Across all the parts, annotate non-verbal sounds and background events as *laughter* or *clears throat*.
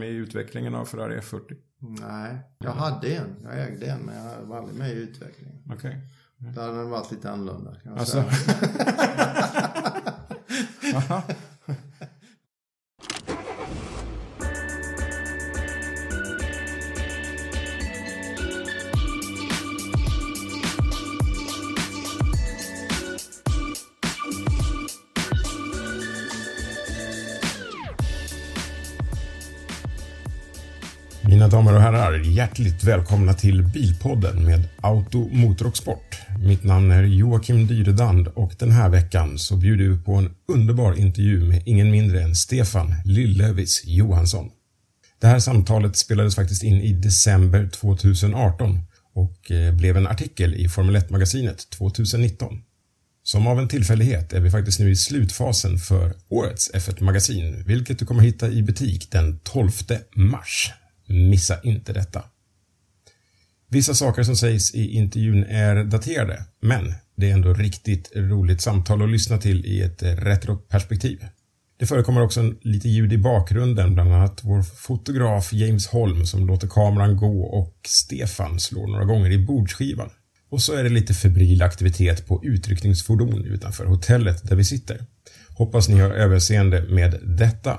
med i utvecklingen av Ferrari F40? Nej, jag hade en. Jag ägde en, men jag var aldrig med i utvecklingen. Okej. Då hade den varit lite annorlunda kan jag Alltså. säga. *laughs* *laughs* damer och herrar, hjärtligt välkomna till Bilpodden med Auto, Motor och Sport. Mitt namn är Joakim Dyredand och den här veckan så bjuder vi på en underbar intervju med ingen mindre än Stefan Lillevis Johansson. Det här samtalet spelades faktiskt in i december 2018 och eh, blev en artikel i Formel 1-magasinet 2019. Som av en tillfällighet är vi faktiskt nu i slutfasen för årets F1-magasin, vilket du kommer hitta i butik den 12 mars. Missa inte detta. Vissa saker som sägs i intervjun är daterade, men det är ändå riktigt roligt samtal att lyssna till i ett retroperspektiv. Det förekommer också en, lite ljud i bakgrunden, bland annat vår fotograf James Holm som låter kameran gå och Stefan slår några gånger i bordsskivan. Och så är det lite febril aktivitet på utryckningsfordon utanför hotellet där vi sitter. Hoppas ni har överseende med detta.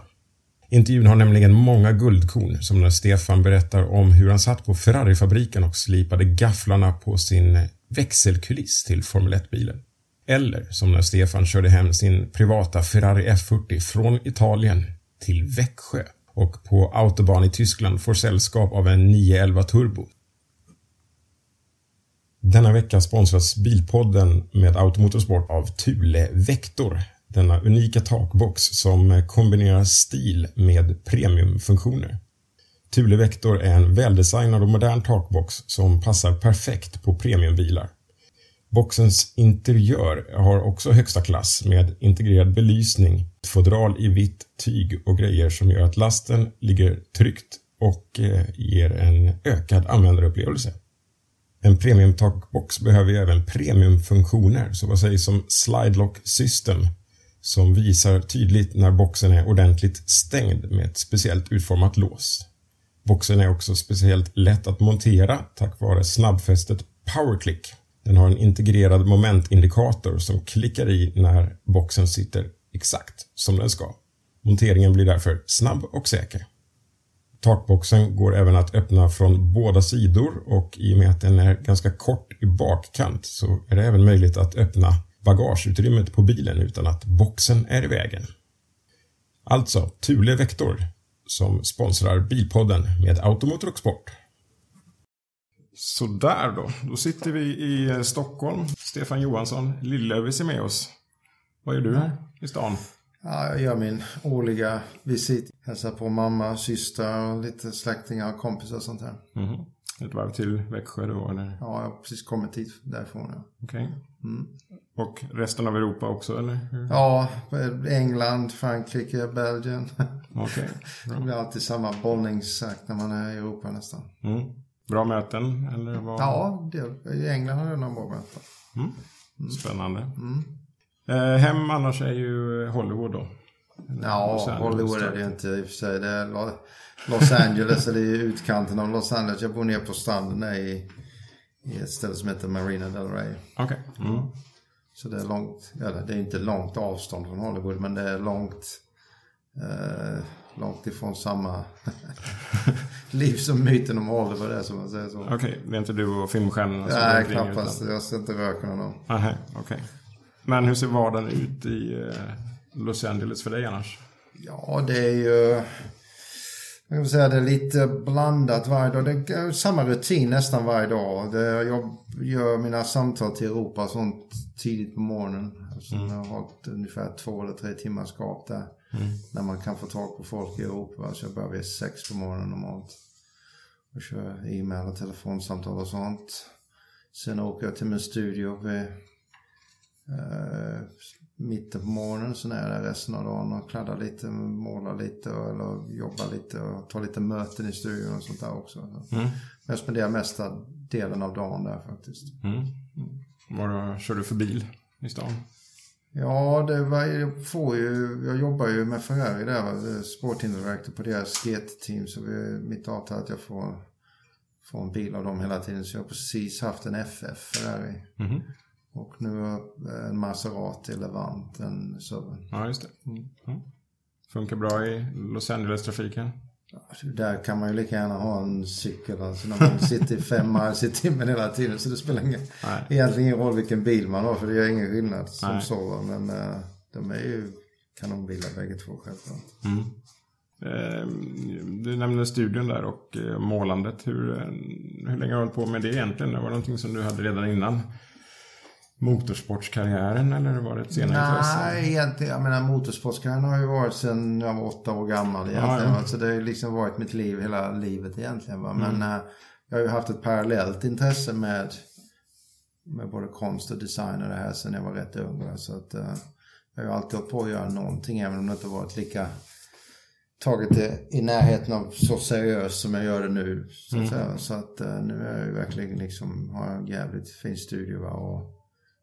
Intervjun har nämligen många guldkorn som när Stefan berättar om hur han satt på Ferrarifabriken och slipade gafflarna på sin växelkuliss till Formel 1-bilen. Eller som när Stefan körde hem sin privata Ferrari F40 från Italien till Växjö och på autobahn i Tyskland får sällskap av en 911 Turbo. Denna vecka sponsras Bilpodden med Automotorsport av Thule Vector. Denna unika takbox som kombinerar stil med premiumfunktioner. Thule Vector är en väldesignad och modern takbox som passar perfekt på premiumbilar. Boxens interiör har också högsta klass med integrerad belysning, fodral i vitt tyg och grejer som gör att lasten ligger tryggt och eh, ger en ökad användarupplevelse. En premiumtakbox behöver ju även premiumfunktioner, så vad sägs om Slide Lock System som visar tydligt när boxen är ordentligt stängd med ett speciellt utformat lås. Boxen är också speciellt lätt att montera tack vare snabbfästet PowerClick. Den har en integrerad momentindikator som klickar i när boxen sitter exakt som den ska. Monteringen blir därför snabb och säker. Takboxen går även att öppna från båda sidor och i och med att den är ganska kort i bakkant så är det även möjligt att öppna bagageutrymmet på bilen utan att boxen är i vägen. Alltså Thule Vector som sponsrar Bilpodden med Automotor och Sport. Sådär då, då sitter vi i eh, Stockholm. Stefan Johansson, Lillövis är med oss. Vad gör du här i stan? Ja, jag gör min årliga visit. Hälsar på mamma, syster och lite släktingar och kompisar och sånt här. Mhm. Ett varv till Växjö då eller? Ja, jag har precis kommit hit därifrån. Ja, Okej. Och resten av Europa också eller? ja England, Frankrike, Belgien. Okej. Det blir alltid samma bollningsakt när man är i Europa nästan. Mm. Bra möten eller vad? Ja, det, i England har jag några bra möten. Spännande. Mm. Eh, hem annars är ju Hollywood då. Los Ja, Hollywood är det inte i och för sig. Det är Lo- Los Angeles, eller i utkanten av Los Angeles. Jag bor nere på stranden i, i ett ställe som heter Marina del Rey. Okej. Mm. Så det är långt, eller det är inte långt avstånd från Hollywood, men det är långt, eh, långt ifrån samma *laughs* liv som myten om Hollywood är, som man säger så. Okej, det är inte du och filmstjärnorna som Nej, knappast. utan- Jag ska inte röka någon. Nähä, okej. Men hur ser vardagen ut i eh, Los Angeles för dig annars? Ja, det är ju... Jag kan säga det är lite blandat varje dag. Det är samma rutin nästan varje dag. Det, jag gör mina samtal till Europa sånt tidigt på morgonen. Alltså, Jag har hållit ungefär två eller tre timmars gap där. När man kan få tag på folk i Europa. Så jag börjar vid sex på morgonen normalt. Och kör e-mail och telefonsamtal och sånt. Sen åker jag till min studio vid eh, mitten på morgonen. Sen är jag där resten av dagen och kladdar lite, målar lite och, eller jobbar lite och tar lite möten i studion och sånt där också. Mm. Men jag spenderar mesta delen av dagen där faktiskt. Mm. Vad kör du för bil i stan? Ja, det var, jag får ju, jag jobbar ju med Ferrari där, va, Sporting Director på deras GT-team. Så vi, mitt avtal är att jag får, får en bil av dem hela tiden. Så jag har precis haft en FF Ferrari. Mhm. Och nu har jag en Maserati Levant, en Southern. Ja, just det. Mm. Funkar bra i Los Angeles-trafiken? Alltså, Där kan man ju lika gärna ha en cykel, alltså när man sitter i fem miles i timmen hela tiden. Så det spelar ingen, Nej. egentligen ingen roll vilken bil man har, för det gör ingen skillnad som Nej. så. Men eh, de är ju kanonbilar bägge två självklart. Mm. Eh, Du nämnde studion där och eh, målandet. Hur, eh, hur länge har du hållit på med det egentligen? Var det någonting som du hade redan innan motorsportskarriären eller var det ett senare intresse? Nej, egentligen. Jag menar motorsportskarriären har ju varit sedan jag var åtta år gammal egentligen. Ja, ja. Alltså, det har ju liksom varit mitt liv hela livet egentligen. Va? Men Mm. eh, jag har ju haft ett parallellt intresse med, med både konst och design och det här sedan jag var rätt ung. Va? Så att, eh, jag har ju alltid hållit på att göra någonting även om det inte varit lika tagit det i närheten av så seriöst som jag gör det nu. Så att, säga. så att eh, nu är jag ju verkligen liksom, har jag en jävligt fin studio va? och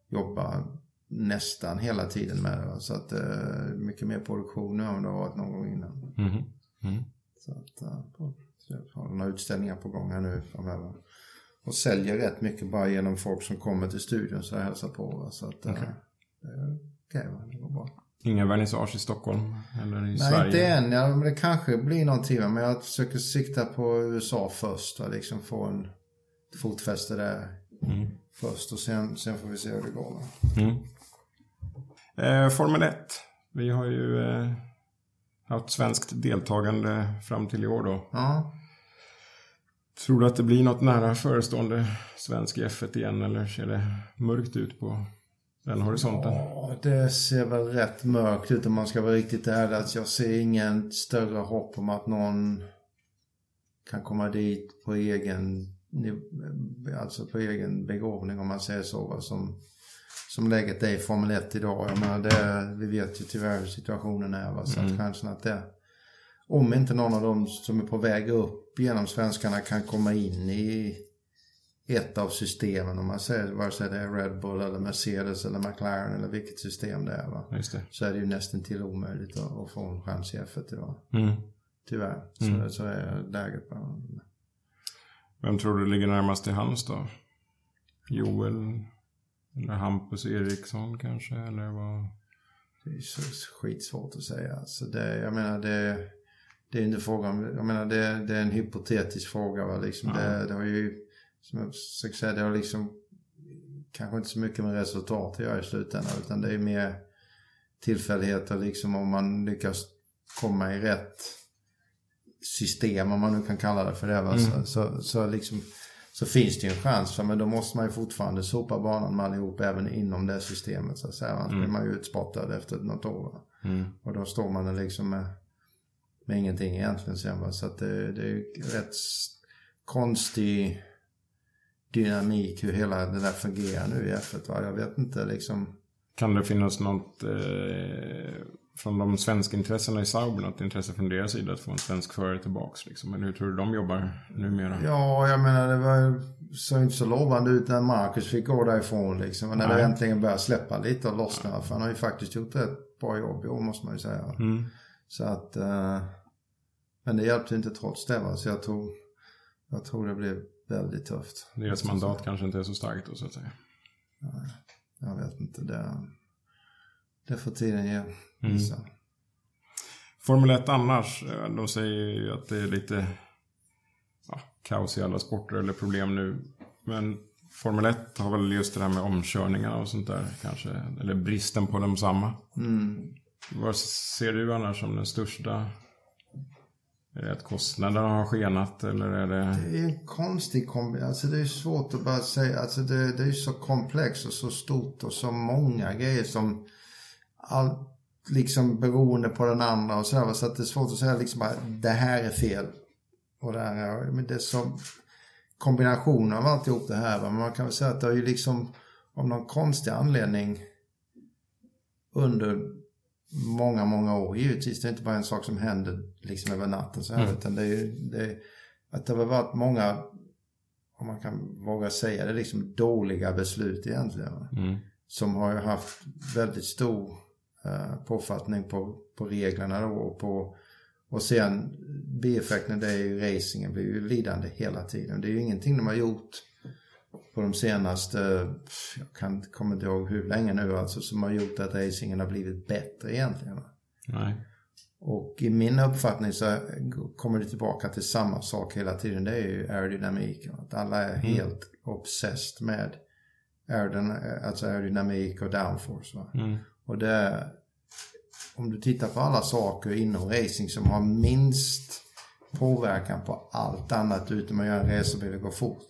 jobbar nästan hela tiden med det. Så att eh, mycket mer produktion nu än det har varit någon gång innan. Mhm. Mm. Så att eh, jag har några utställningar på gång här nu framöver. Och säljer rätt mycket bara genom folk som kommer till studion så jag hälsar på. Så att eh, det är okej, va. det går bra. Inga vernissage i Stockholm eller i Nej, Sverige? inte än. Ja, men det kanske blir någonting. Men jag försöker sikta på USA först. Va? Liksom få en fotfäste där Mm. Först. Och sen, sen får vi se hur det går. Mm. Eh, Formel 1. Vi har ju eh, haft svenskt deltagande fram till i år då. Ja. Tror du att det blir något nära förestående svensk i F1 igen eller ser det mörkt ut på den horisonten? Ja, det ser väl rätt mörkt ut om man ska vara riktigt ärlig. Alltså, jag ser ingen större hopp om att någon kan komma dit på egen, alltså på egen begåvning om man säger så. Som, som läget är i Formel 1 idag. Jag menar, det, vi vet ju tyvärr hur situationen är. Va? Så att chansen att det, om inte någon av dem som är på väg upp genom svenskarna kan komma in i ett av systemen, om man säger vare sig det är Red Bull eller Mercedes eller McLaren eller vilket system det är, va? Det. så är det ju nästan till omöjligt att, att få en chans i F1 idag. Mm. Tyvärr, så, så är läget bara. Vem tror du ligger närmast till hands då? Joel? Eller Hampus Eriksson kanske? Eller vad? Det är så skitsvårt att säga. Alltså det, jag menar det, det är inte frågan, jag menar det, det är en hypotetisk fråga. Va? Liksom det, det har ju, som jag försöker säga, det har liksom kanske inte så mycket med resultat att göra i slutändan. Utan det är mer tillfälligheter liksom om man lyckas komma i rätt system, om man nu kan kalla det för det. Va? Så, så, så, liksom, så finns det ju en chans. Va? Men då måste man ju fortfarande sopa banan med allihop även inom det systemet. Så att säga. Annars blir man ju utspottad efter något år. Va? Och då står man liksom med, med ingenting egentligen sen. Va? Så att det, det är ju rätt konstig dynamik hur hela det där fungerar nu i F1. Va? Jag vet inte liksom. Kan det finnas något eh, från de svenska intressena i Sauber, något intresse från deras sida att få en svensk förare tillbaks? Liksom? Eller hur tror du de jobbar numera? Ja, jag menar det var såg inte så lovande ut när Marcus fick gå därifrån liksom. Och när det Nej. äntligen började släppa lite och lossna. För han har ju faktiskt gjort ett bra jobb i år måste man ju säga. Mm. Så att, eh, men det hjälpte inte trots det va. Så jag tror, jag tror det blev väldigt tufft. Deras mandat kanske inte är så starkt då så att säga. Jag vet inte, det, det får tiden ge. Mm. Formel 1 annars, eh, de säger ju att det är lite ja, kaos i alla sporter eller problem nu. Men Formel 1 har väl just det här med omkörningarna och sånt där kanske, eller bristen på dem samma. Mm. Vad ser du annars som den största? Är det att kostnaderna har skenat eller är det... Det är en konstig kombination. Alltså det är svårt att bara säga. Alltså det, det är så komplext och så stort och så många grejer som all, liksom beroende på den andra och sådär. Så att det är svårt att säga liksom bara, det här är fel. Och det här är, men det är som kombinationen av alltihop det här. Men man kan väl säga att det har ju liksom av någon konstig anledning under många, många år givetvis. Det är inte bara en sak som händer liksom över natten så här. Mm. Utan det är ju, det är, att det har varit många, om man kan våga säga det, liksom dåliga beslut egentligen. Mm. Som har ju haft väldigt stor påfattning på, på reglerna då och på och sen bieffekten det är ju racingen blir ju lidande hela tiden. Det är ju ingenting de har gjort på de senaste, jag kan, kommer inte ihåg hur länge nu alltså, som har gjort att racingen har blivit bättre egentligen. Nej. Och i min uppfattning så kommer det tillbaka till samma sak hela tiden. Det är ju aerodynamiken. Att alla är mm. helt obsessed med alltså aerodynamik och downforce. Mm. Och det, om du tittar på alla saker inom racing som har minst påverkan på allt annat utom att göra en racerbil och gå fort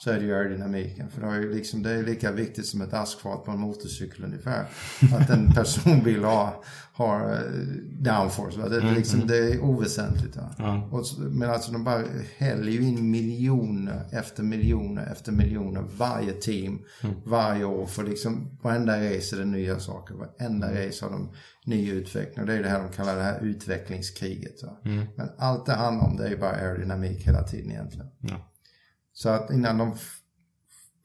så är det ju aerodynamiken. För det, är liksom, det är lika viktigt som ett askfat på en motorcykel ungefär. *laughs* Att en personbil har, har eh, downforce. Va? Det, mm, liksom, mm. det är oväsentligt. Va? Mm. Och, men alltså de bara häller ju in miljoner efter miljoner efter miljoner varje team mm. varje år. För liksom varenda race är det nya saker. Varenda mm. race har de ny utveckling. Och det är det här de kallar det här utvecklingskriget. Mm. Men allt det handlar om det är ju bara aerodynamik hela tiden egentligen. Ja. Så att innan de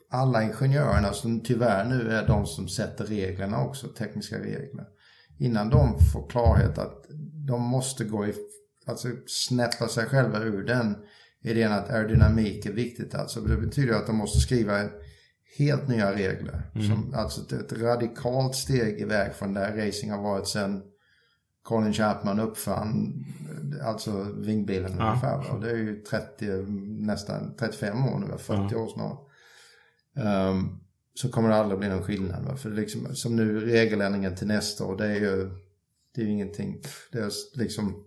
alla ingenjörerna som tyvärr nu är de som sätter reglerna också, tekniska regler. Innan de får klarhet att de måste gå i, alltså snäppa sig själva ur den idén att aerodynamik är viktigt alltså. Det betyder att de måste skriva helt nya regler. Mm. Som, alltså ett radikalt steg iväg från där racing har varit sedan Colin Chapman uppfann alltså vingbilen ja. ungefär. Och det är ju 30, nästan 35 år nu, 40 ja. år snart. Um, så kommer det aldrig bli någon skillnad. Va? För liksom, som nu regeländringen till nästa år, det är ju, det är ju ingenting. Det är liksom...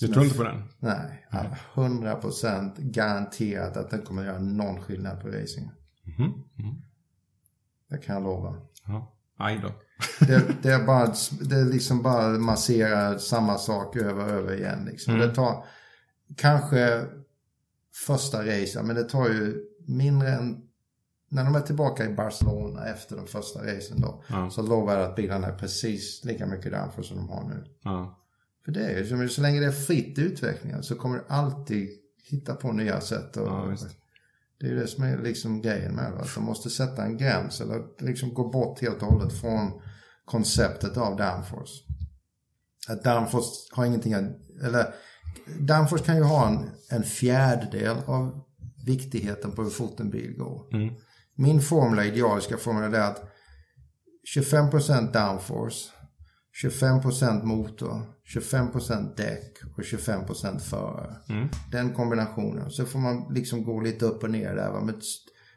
Du tror inte på den? Nej, hundra procent garanterat att den kommer göra någon skillnad på racing. Mm -hmm. Det kan jag lova. Ja. Aj då. Det, det, är bara, det är liksom bara massera samma sak över och över igen. Liksom. Mm. Det tar kanske första racen, men det tar ju mindre än när de är tillbaka i Barcelona efter den första racen då. Ja. Så lovar jag att bilarna är precis lika mycket därför som de har nu. Ja. För det är ju så länge det är fritt i utvecklingen så kommer du alltid hitta på nya sätt. Och, ja, det är ju det som är liksom grejen med det. Att de måste sätta en gräns eller liksom gå bort helt och hållet från konceptet av downforce. Att downforce har ingenting att, eller downforce kan ju ha en, en fjärdedel av viktigheten på hur fort en bil går. Mm. Min formula, idealiska formula är att 25% downforce, 25% motor, 25% däck och 25% förare. Mm. Den kombinationen. Så får man liksom gå lite upp och ner där. Men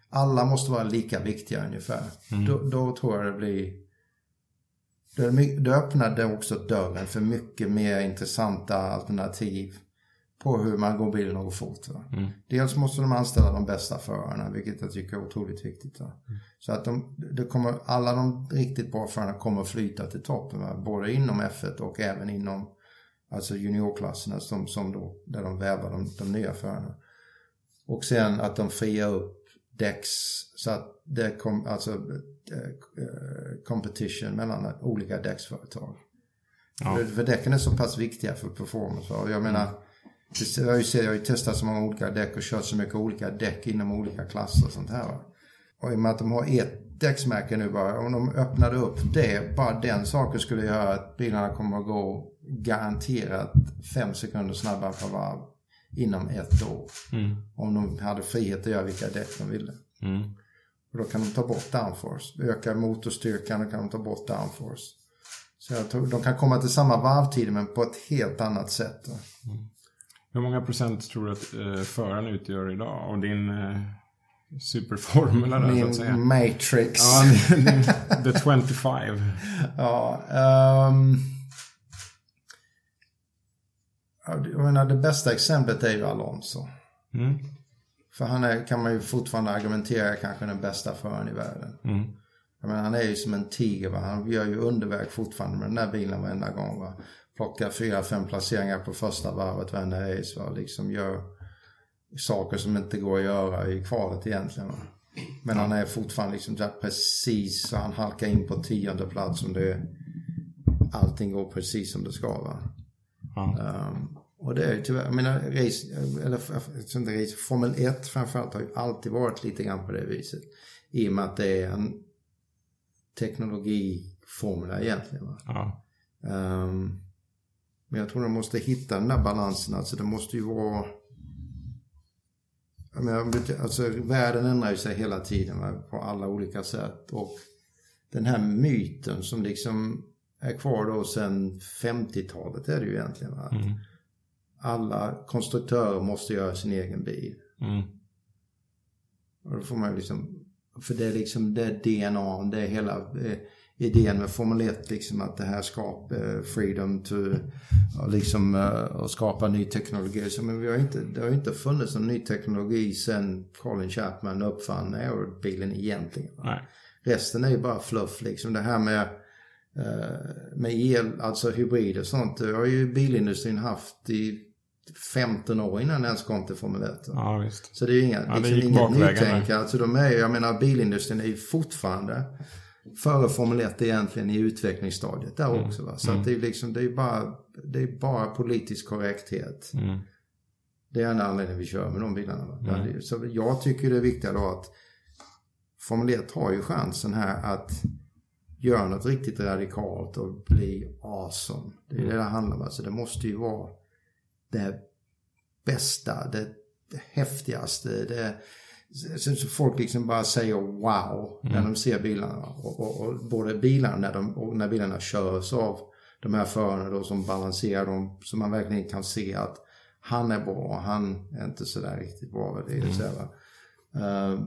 alla måste vara lika viktiga ungefär. Mm. Då, då, tror jag det blir... Då öppnar det också dörren för mycket mer intressanta alternativ på hur man går bilen och går fort. Mm. Dels måste de anställa de bästa förarna, vilket jag tycker är otroligt viktigt. Mm. Så att de, det kommer, alla de riktigt bra förarna kommer flyta till toppen, va? både inom F1 och även inom alltså juniorklasserna som, som då, där de vävar de, de nya förarna. Och sen att de friar upp däcks så att det kom, alltså uh, competition mellan olika däcksföretag. Ja. För, för däcken är så pass viktiga för performance. Och jag menar, jag har, ju, jag har ju testat så många olika däck och kört så mycket olika däck inom olika klasser och sånt här. Och i och med att de har ett däcksmärke nu bara, om de öppnade upp det, bara den saken skulle göra att bilarna kommer att gå garanterat fem sekunder snabbare per varv inom ett år. Mm. Om de hade frihet att göra vilka däck de ville. Mm. Och då kan de ta bort downforce. Öka motorstyrkan, då kan de ta bort downforce. Så jag tror de kan komma till samma varvtid men på ett helt annat sätt. Mm. Hur många procent tror du att eh, föraren utgör idag av din eh, superformula? Min så att säga? matrix. Ja, the 25. *laughs* ja, um, jag menar det bästa exemplet är ju Alonso. Mm. För han är, kan man ju fortfarande argumentera, kanske den bästa föraren i världen. Mm. Jag menar, han är ju som en tiger. Va? Han gör ju underverk fortfarande med den där bilen varenda gång. Va? Plockar fyra, fem placeringar på första varvet varenda race. Va? Liksom gör saker som inte går att göra i kvalet egentligen. Men han är fortfarande liksom där precis så han halkar in på tionde plats om det allting går precis som det ska va. Ja. Um, och det är ju tyvärr, jag menar race, eller inte race, Formel 1 framförallt har ju alltid varit lite grann på det viset. I och med att det är en teknologiformula egentligen va. Ja. Um, men jag tror de måste hitta den där balansen, alltså det måste ju vara jag menar, alltså, världen ändrar ju sig hela tiden va, på alla olika sätt. Och den här myten som liksom är kvar då sedan 50-talet är det ju egentligen. Va? Mm. Alla konstruktörer måste göra sin egen bil. Mm. Och då får man liksom, för det är liksom det är DNA, det är hela eh, idén med Formel 1 liksom att det här skapar eh, freedom to, liksom eh, och skapa ny teknologi. Så, men vi har inte, det har inte funnits någon ny teknologi sedan Colin Chapman uppfann aerobilen egentligen. Nej. Resten är ju bara fluff liksom. Det här med, eh, med el, alltså hybrid och sånt. Det har ju bilindustrin haft i 15 år innan den ens kom till Formel 1. va. Ja, visst. Så det är ju inga, Ja, liksom inget bakvägen nytänk. där. Alltså de är ju, jag menar bilindustrin är ju fortfarande före Formel 1 egentligen i utvecklingsstadiet där också. Va? Så att det är liksom, det är bara, det är bara politisk korrekthet. Mm. Det är en anledning vi kör med de bilarna. Ju- Så jag tycker det är viktiga då att Formel 1 har ju chansen här att göra något riktigt radikalt och bli awesome. Det är det det handlar om. Alltså det måste ju vara det bästa, det, det häftigaste, det så, så folk liksom bara säger wow när de ser bilarna. Och, och, och både bilarna när, de, och när bilarna körs av de här förarna då som balanserar dem så man verkligen kan se att han är bra, han är inte sådär riktigt bra. Det är det så här, va? Eh,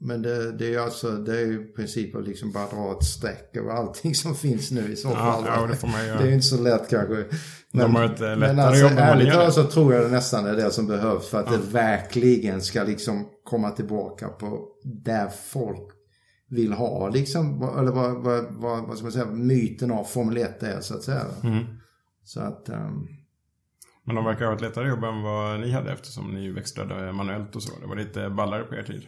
men det, det är ju alltså, det är ju i princip att liksom bara dra ett streck över allting som finns nu i så Ja, fall. va? ja, det får man göra. Det är ju inte så lätt kanske. De har ett, eh, lättare men alltså, jobb ärligt talat så tror jag det nästan är det som behövs för att det verkligen ska liksom komma tillbaka på där folk vill ha liksom, eller vad, vad, vad, vad ska man säga, myten av Formel 1 är så att säga. Mm. Så att, ehm, Men de verkar ha ett lättare jobb än vad ni hade eftersom ni växlade manuellt och så. Det var lite ballare på er tid.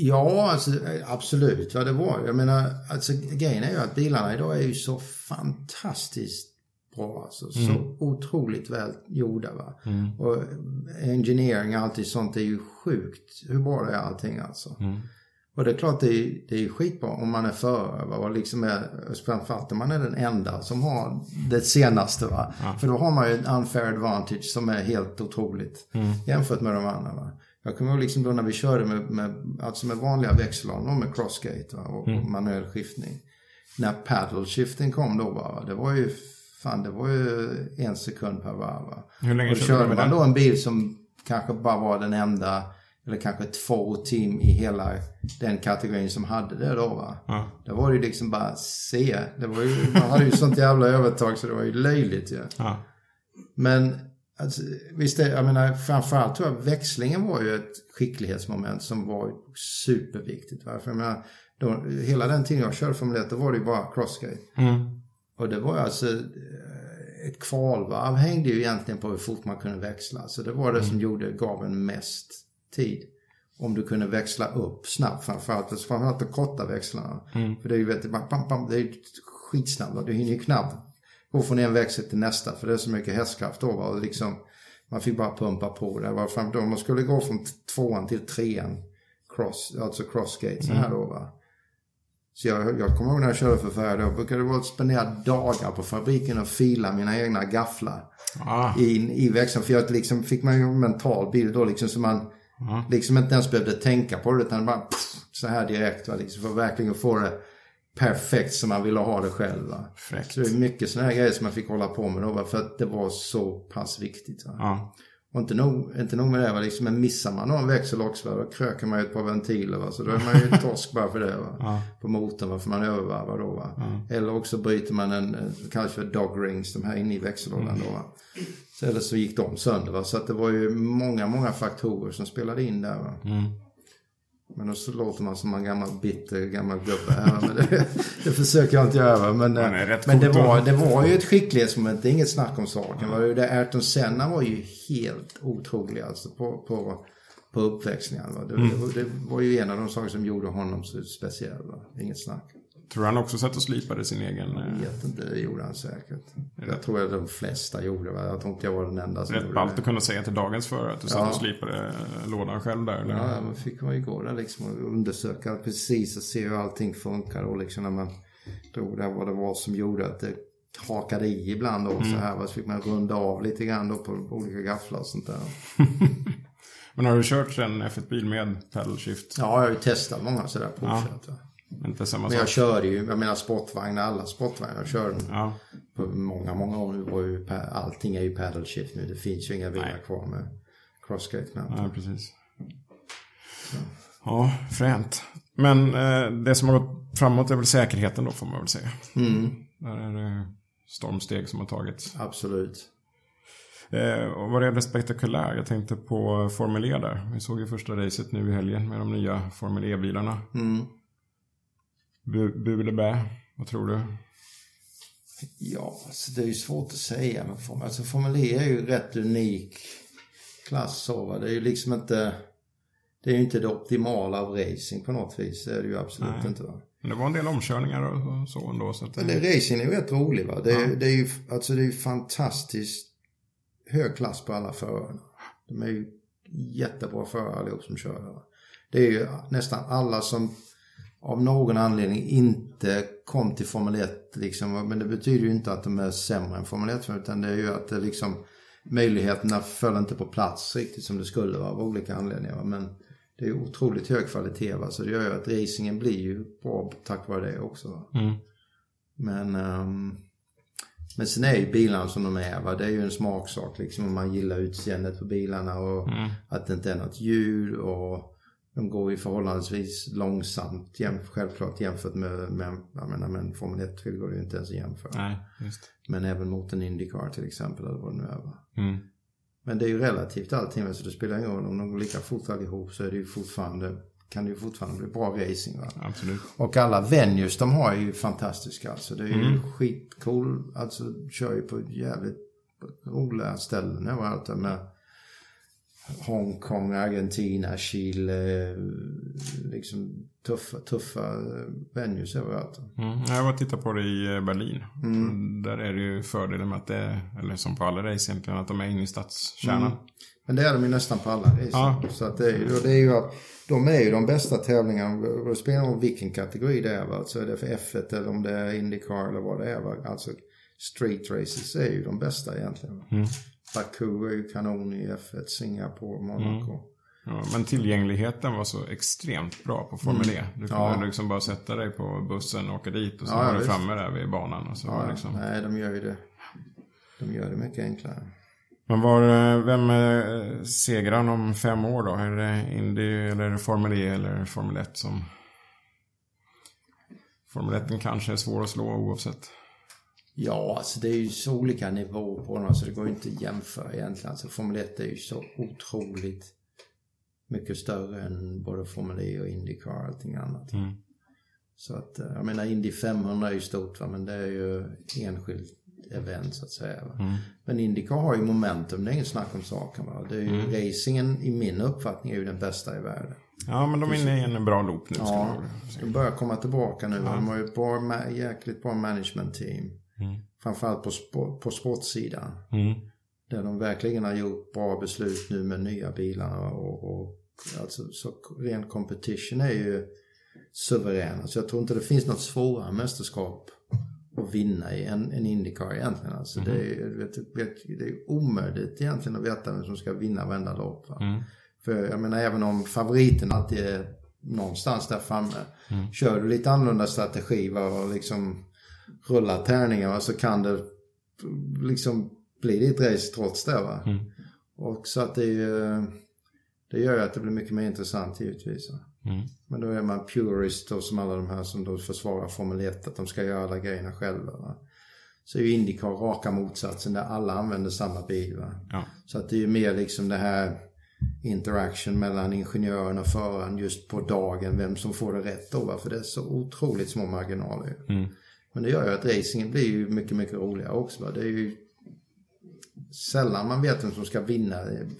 Ja, alltså, absolut. Ja, det var Jag menar, alltså, grejen är ju att bilarna idag är ju så fantastiskt bra. Alltså, Så otroligt väl gjorda. Va? Och engineering och allt sånt är ju sjukt hur bra det är allting alltså. Och det är klart det är, det är skitbra om man är förare va? och liksom är, framförallt om man är den enda som har det senaste va. För då har man ju en unfair advantage som är helt otroligt jämfört med de andra va. Jag kommer ihåg liksom då när vi körde med, med, alltså med vanliga växellån med crossgate va? och, och manuell skiftning. När paddle shifting kom då va, det var ju fan det var ju en sekund per varv va. Hur länge och körde körde man då en bil som kanske bara var den enda eller kanske två team i hela den kategorin som hade det då va. Ja. Det var ju liksom bara se. Det var ju, man hade ju sånt jävla övertag så det var ju löjligt ju. Ja. Men alltså, visst är, jag menar framförallt tror jag växlingen var ju ett skicklighetsmoment som var superviktigt. Va? För jag menar, då, hela den tiden jag körde Formel 1 då var det ju bara crossgate. Mm. Och det var ju alltså eh, ett kvalvarv hängde ju egentligen på hur fort man kunde växla. Så det var det som gjorde, gav en mest tid. Om du kunde växla upp snabbt framförallt, framförallt de korta växlarna. För det är ju, vet du, bam, bam, det är ju skitsnabbt. Du hinner ju knappt gå från en växel till nästa för det är så mycket hästkraft då. va. Och liksom, man fick bara pumpa på. Det var fram, då man skulle gå från tvåan till trean, cross, alltså crossgate så här då va. Så jag, jag kommer ihåg när jag körde för Färd, då brukade spendera dagar på fabriken och fila mina egna gafflar Ah. in i växeln. För jag liksom fick man ju en mental bild då liksom så man liksom inte ens behövde tänka på det utan bara pff, så här direkt va, liksom, för att verkligen få det perfekt som man ville ha det själv. Fräckt. Så det är mycket sådana här grejer som man fick hålla på med då va, för att det var så pass viktigt. Ja. Och inte nog, inte nog med det, va, liksom, men missar man någon växel också, va, då kröker man ju ett par ventiler. Va, så då är man ju *laughs* torsk bara för det. Va, På motorn, va, för man övervarvar då. Va. Eller också bryter man en, kallas för dog rings, de här inne i växellådan då. Va. Så, eller så gick de sönder. Va, så att det var ju många, många faktorer som spelade in där. Va. Men då så låter man som en gammal bitter gammal gubbe. Men det, det försöker jag inte göra. Men, rätt men det, var, det var ju ett skicklighetsmoment, det är inget snack om saken. Var det Ayrton Senna var ju helt otrolig alltså på, på, på uppväxlingen. Det, Mm. det var ju en av de saker som gjorde honom så speciell. Va? Inget snack. Tror han också satt och slipade sin egen... Jag Eh, vet inte, det gjorde han säkert. Jag tror att de flesta gjorde det. Jag tror inte jag var den enda som rätt gjorde det. att kunna säga till dagens förare att du satt Ja. och slipade eh, lådan själv där. Eller? Ja, man fick man ju gå där liksom och undersöka precis och se hur allting funkar och liksom när man drog där vad det var som gjorde att det hakade i ibland och så Mm. här. va, Så fick man runda av lite grann då på olika gafflar och sånt där. *laughs* Men har du kört en F1-bil med pedal shift? Ja, jag har ju testat många sådär provkört. Va. Inte samma Men jag sak? körde ju, jag menar sportvagnar, alla sportvagnar. Jag körde Ja. på många, många år. Nu var ju, allting är ju paddle shift nu. Det finns ju inga Nej. kvar med crossgate-knappar. Ja, precis. Ja, fränt. Men eh, det som har gått framåt är väl säkerheten då, får man väl säga. Mm, Där är det stormsteg som har tagits. absolut. Eh, och vad är det spektakulär? Jag tänkte på Formel E där. Vi såg ju första racet nu i helgen med de nya Formel E-bilarna. Mm. Bu, bu eller bä? Vad tror du? Ja, alltså det är ju svårt att säga. Men Formel, alltså Formel E är ju rätt unik klass så. Det är ju liksom inte... Det är ju inte det optimala av racing på något vis. Det är det ju absolut Nej. inte va. Men det var en del omkörningar och så ändå. Så att, Men det, racing är ju rätt rolig va. Det, är- Ja. det är ju alltså det är fantastiskt hög klass på alla förarna. De är ju jättebra förare allihop som kör va. Det är ju nästan alla som av någon anledning inte kom till Formel 1 liksom. Men det betyder ju inte att de är sämre än Formel 1 utan det är ju att det liksom möjligheterna föll inte på plats riktigt som det skulle vara av olika anledningar. va. Men det är ju otroligt hög kvalitet va. Så det gör ju att racingen blir ju bra tack vare det också. Mm. Men, ehm, men sen är ju bilarna som de är. Va? Det är ju en smaksak liksom om man gillar utseendet på bilarna och Mm. att det inte är något ljud och de går ju förhållandevis långsamt självklart jämfört med, med jag menar med en Formel 1-bil går det ju inte ens att jämföra. Nej. Men även mot en Indycar till exempel eller vad det nu är. Mm. Men det är ju relativt allting så det spelar ingen roll om de går lika fort allihop så är det ju fortfarande kan det ju fortfarande bli bra racing. Va? Absolut. Och alla venues de har är ju fantastiska alltså. Det är ju Mm. skitcool. Alltså kör ju på jävligt roliga ställen överallt. Med Hongkong, Argentina, Chile. Liksom tuffa, tuffa venues överallt. Mm. Jag var och tittade på det i eh, Berlin. Där är det ju fördelen med att det är, eller som på alla race egentligen, att de är inne i stadskärnan. Men det är de ju nästan på alla race. Ja. Så att det är ju, det är ju att de är ju de bästa tävlingarna. Det spelar roll vilken kategori det är. Va? Alltså är det för F1 eller om det är Indycar eller vad det är. Va? Alltså street races är ju de bästa egentligen. Mm. Baku är ju kanon i F1, Singapore, Monaco. Ja, men tillgängligheten var så extremt bra på Formel E. Du kunde Ja. liksom bara sätta dig på bussen och åka dit och så Ja, var du visst. framme där vid banan. Och så Ja, liksom. Nej, de gör ju det. De gör det mycket enklare. Men var, eh, vem eh, segrar han om fem år då? Är det Indy eller är det Formel E eller Formel 1 som... Formel 1 kanske är svår att slå oavsett. Ja, alltså det är ju så olika nivåer på dem så det går ju inte att jämföra egentligen. Alltså Formel 1 är ju så otroligt mycket större än både Formel E och Indycar och allting annat. Mm. Så att, eh, jag menar Indy 500 är ju stort va, men det är ju enskilt event så att säga. Mm. Men Indycar har ju momentum, det är inget snack om saken. Va? Det är ju, Mm. Racingen i min uppfattning är ju den bästa i världen. Ja, men de är inne i en bra loop nu. Ja, de börjar komma tillbaka nu. va. De har ju ett bra, jäkligt bra management team. Mm. Framförallt på, på sportsidan. Mm. Där de verkligen har gjort bra beslut nu med nya bilarna och, och alltså så ren competition är ju suverän. Alltså jag tror inte det finns något svårare mästerskap att vinna i än en Indycar egentligen. Alltså det, är, det är omöjligt egentligen att veta vem som ska vinna varenda lopp. Va? Mm. För jag menar även om favoriten alltid är någonstans där framme. Kör du lite annorlunda strategi va, och liksom rullar tärningar va, så kan det liksom bli ditt race trots det. Va? Mm. Och så att det, ju- det gör ju att det blir mycket mer intressant givetvis. Mm. Men då är man purist och som alla de här som då försvarar Formel 1 att de ska göra alla grejerna själva. Va? Så är ju Indycar raka motsatsen där alla använder samma bil. Ja. Så att det är ju mer liksom det här interaction mellan ingenjören och föraren just på dagen, vem som får det rätt då. va? För det är så otroligt små marginaler. Men det gör ju att racingen blir ju mycket, mycket roligare också. Va? Det är ju sällan man vet vem som ska vinna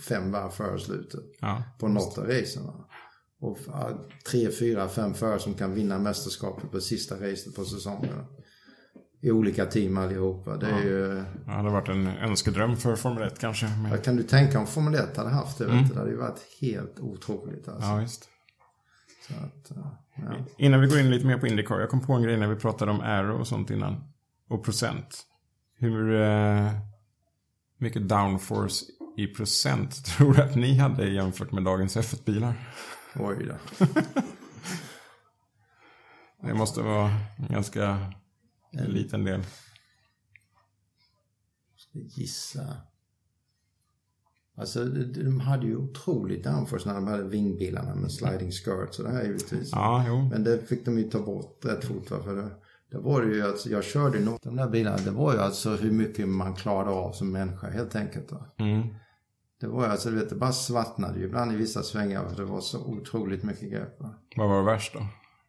fem varv före slutet Ja. på något av racen. Och ja, tre, fyra, fem förare som kan vinna mästerskapet på sista racet på säsongen. I olika team allihopa. Det är ju... Det hade varit en önskedröm för Formel 1 kanske. Men... Vad kan du tänka om Formel 1 hade haft det? Vet du? Det hade ju varit helt otroligt alltså. Ja, visst. Så att, ja. Innan vi går in lite mer på Indycar. Jag kom på en grej när vi pratade om aero och sånt innan. Och procent. Hur eh, mycket downforce i procent *laughs* tror du att ni hade jämfört med dagens F1-bilar? Oj då. *laughs* Det måste vara en ganska liten del. Ska gissa. Alltså de- de hade ju otroligt downforce när de hade vingbilarna med sliding skirts och det här givetvis. Ja, jo. Men det fick de ju ta bort rätt fort. va, För det, det var det ju alltså, jag körde ju något de där bilarna. Det var ju alltså hur mycket man klarade av som människa helt enkelt. Va? Mm. Det var ju alltså, du vet, det bara svartnade ju ibland i vissa svängar. För det var så otroligt mycket grepp. Va? Vad var värst då?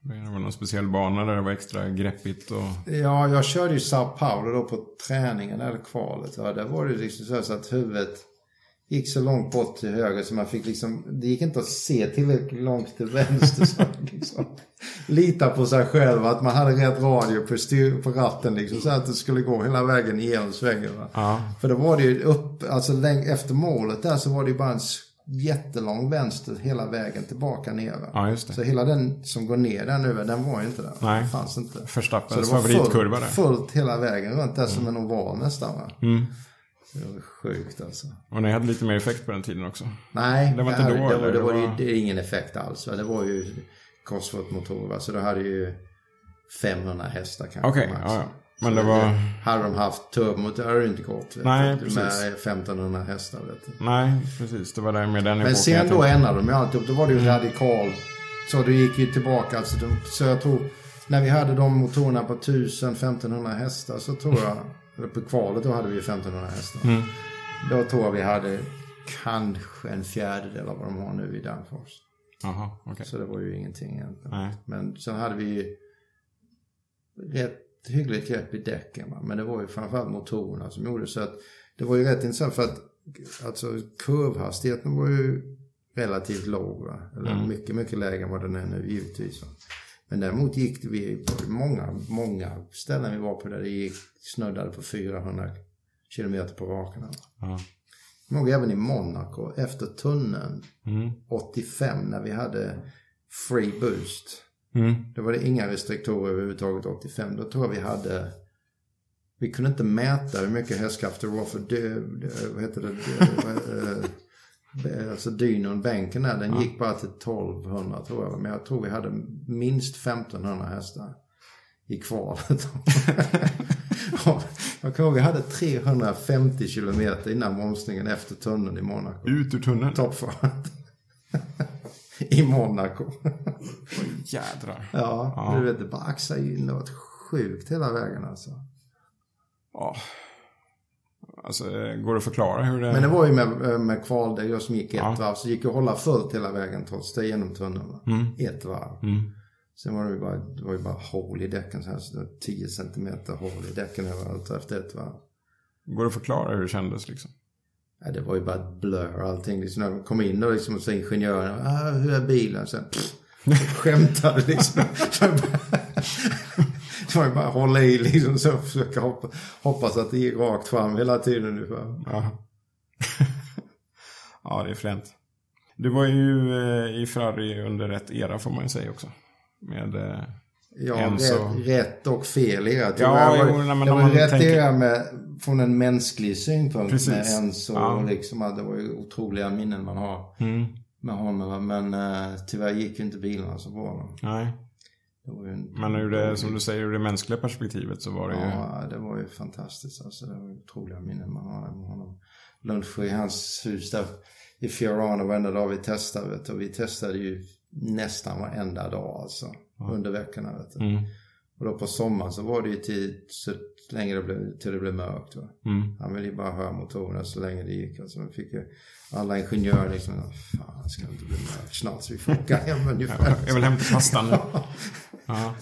Det var någon speciell bana där det var extra greppigt och... Ja, jag körde ju Sao Paulo då på träningen eller kvalet. Ja, där var det liksom så, här så att huvudet gick så långt bort till höger så man fick liksom, det gick inte att se tillräckligt långt till vänster. Så liksom, lita på sig själv, att man hade rätt radio på, styr, på ratten liksom, så att det skulle gå hela vägen igenom svängen. Ja. För då var det ju upp, alltså läng- efter målet där så var det ju bara en jättelång vänster hela vägen tillbaka ner. Ja. Så hela den som går ner där nu, den var ju inte där. Nej. Det fanns inte. Förstappens favoritkurva fullt, där. fullt hela vägen runt där som en oval nästan va. Mm. Det var sjukt alltså. Och ni hade lite mer effekt på den tiden också. Nej, Det var inte då, det, var, det var ju var- det är ingen effekt alls. Va? Det var ju Cosworth-motorer. Så då hade ju 500 hästar kanske Okej, max. ja. Men det var... Hade de haft turbomotor hade det inte gått. Nej, precis. Med 1500 hästar vet du. Nej, precis. Det var där med den Men sen då ändrade de ju alltihop. Då var det ju radikal. Så det gick ju tillbaka. Alltså, så jag tror, när vi hade de motorerna på 1000-1500 hästar så tror jag, på kvalet då hade vi 1500 hästar. Mm. Då tror jag vi hade kanske en fjärdedel av vad de har nu i Danfors. Jaha, okej. Så det var ju ingenting egentligen. Nej. Men sen hade vi ju rätt hyggligt grepp i däcken. Men det var ju framförallt motorerna som gjorde så att det var ju rätt intressant för att alltså kurvhastigheten var ju relativt låg. Va? Eller mycket, mycket lägre än vad den är nu givetvis. Va? Men däremot gick det, vi på många, många ställen vi var på där det gick snuddade på 400 kilometer på raken. Ja. Jag ihåg även i Monaco efter tunneln Mm. 85 när vi hade free boost. Mm. Då var det inga restriktorer överhuvudtaget 85. Då tror jag vi hade... Vi kunde inte mäta hur mycket hästkrafter det var för dö, dö, vad heter det? Dö, *laughs* eh, alltså dynon, bänken där, den gick bara till 1200 tror jag. Men jag tror vi hade minst 1500 hästar i kvalet. *laughs* Jag kommer ihåg vi hade 350 kilometer innan bromsningen efter tunneln i Monaco. Ut ur tunneln. Toppfart. *laughs* I Monaco. Jädrar. Ja, Ja. du vet det bara axade in. Det var sjukt hela vägen alltså. Ja. Alltså, eh, går det att förklara hur det... Men det var ju med, med kval där jag som gick ett Ja. varv. Så gick jag hålla fullt hela vägen trots det genom tunneln. Mm. Ett varv. Mm. Sen var det ju bara, det var ju bara hål i däcken så här. Så det var 10 centimeter hål i däcken överallt efter ett varv. Går det att förklara hur det kändes liksom? Ja, det var ju bara ett blur allting. Liksom när de kom in och liksom så ingenjören, ah, hur är bilen? Sen pff, skämtade liksom. *laughs* *laughs* *laughs* *laughs* Var ju bara att hålla i liksom så och försöka hoppa, hoppas att det gick rakt fram hela tiden ungefär. Ja. *laughs* ja, det är fränt. Du var ju eh, i Ferrari under rätt era får man ju säga också. Med... Eh, Ja, Enzo. rätt, rätt och fel era. Ja, jag jo, var, nej, men jag var man rätt tänker- era med, från en mänsklig synpunkt Precis. med Enzo. Ja. Och liksom, det var ju otroliga minnen man har mm. med honom. Men uh, tyvärr gick ju inte bilarna så bra. Nej. En, Men ur det, som du säger, ur det mänskliga perspektivet så var det ju... Ja, det var ju fantastiskt. Alltså, det var otroliga minnen man har med honom. Lunch i hans hus där i Fiorano varenda dag vi testade. Vet du. Och vi testade ju nästan varenda dag alltså. Under veckorna. Vet du. Mm. Och då på sommaren så var det ju till, så länge det blev, till det blev mörkt. Va? Mm. Han ville ju bara höra motorerna så länge det gick. Alltså, man fick ju, alla ingenjörer liksom, fan ska det inte bli mörkt snart så vi får åka hem *laughs* ungefär. Jag vill hem till pastan nu. *laughs* Ja.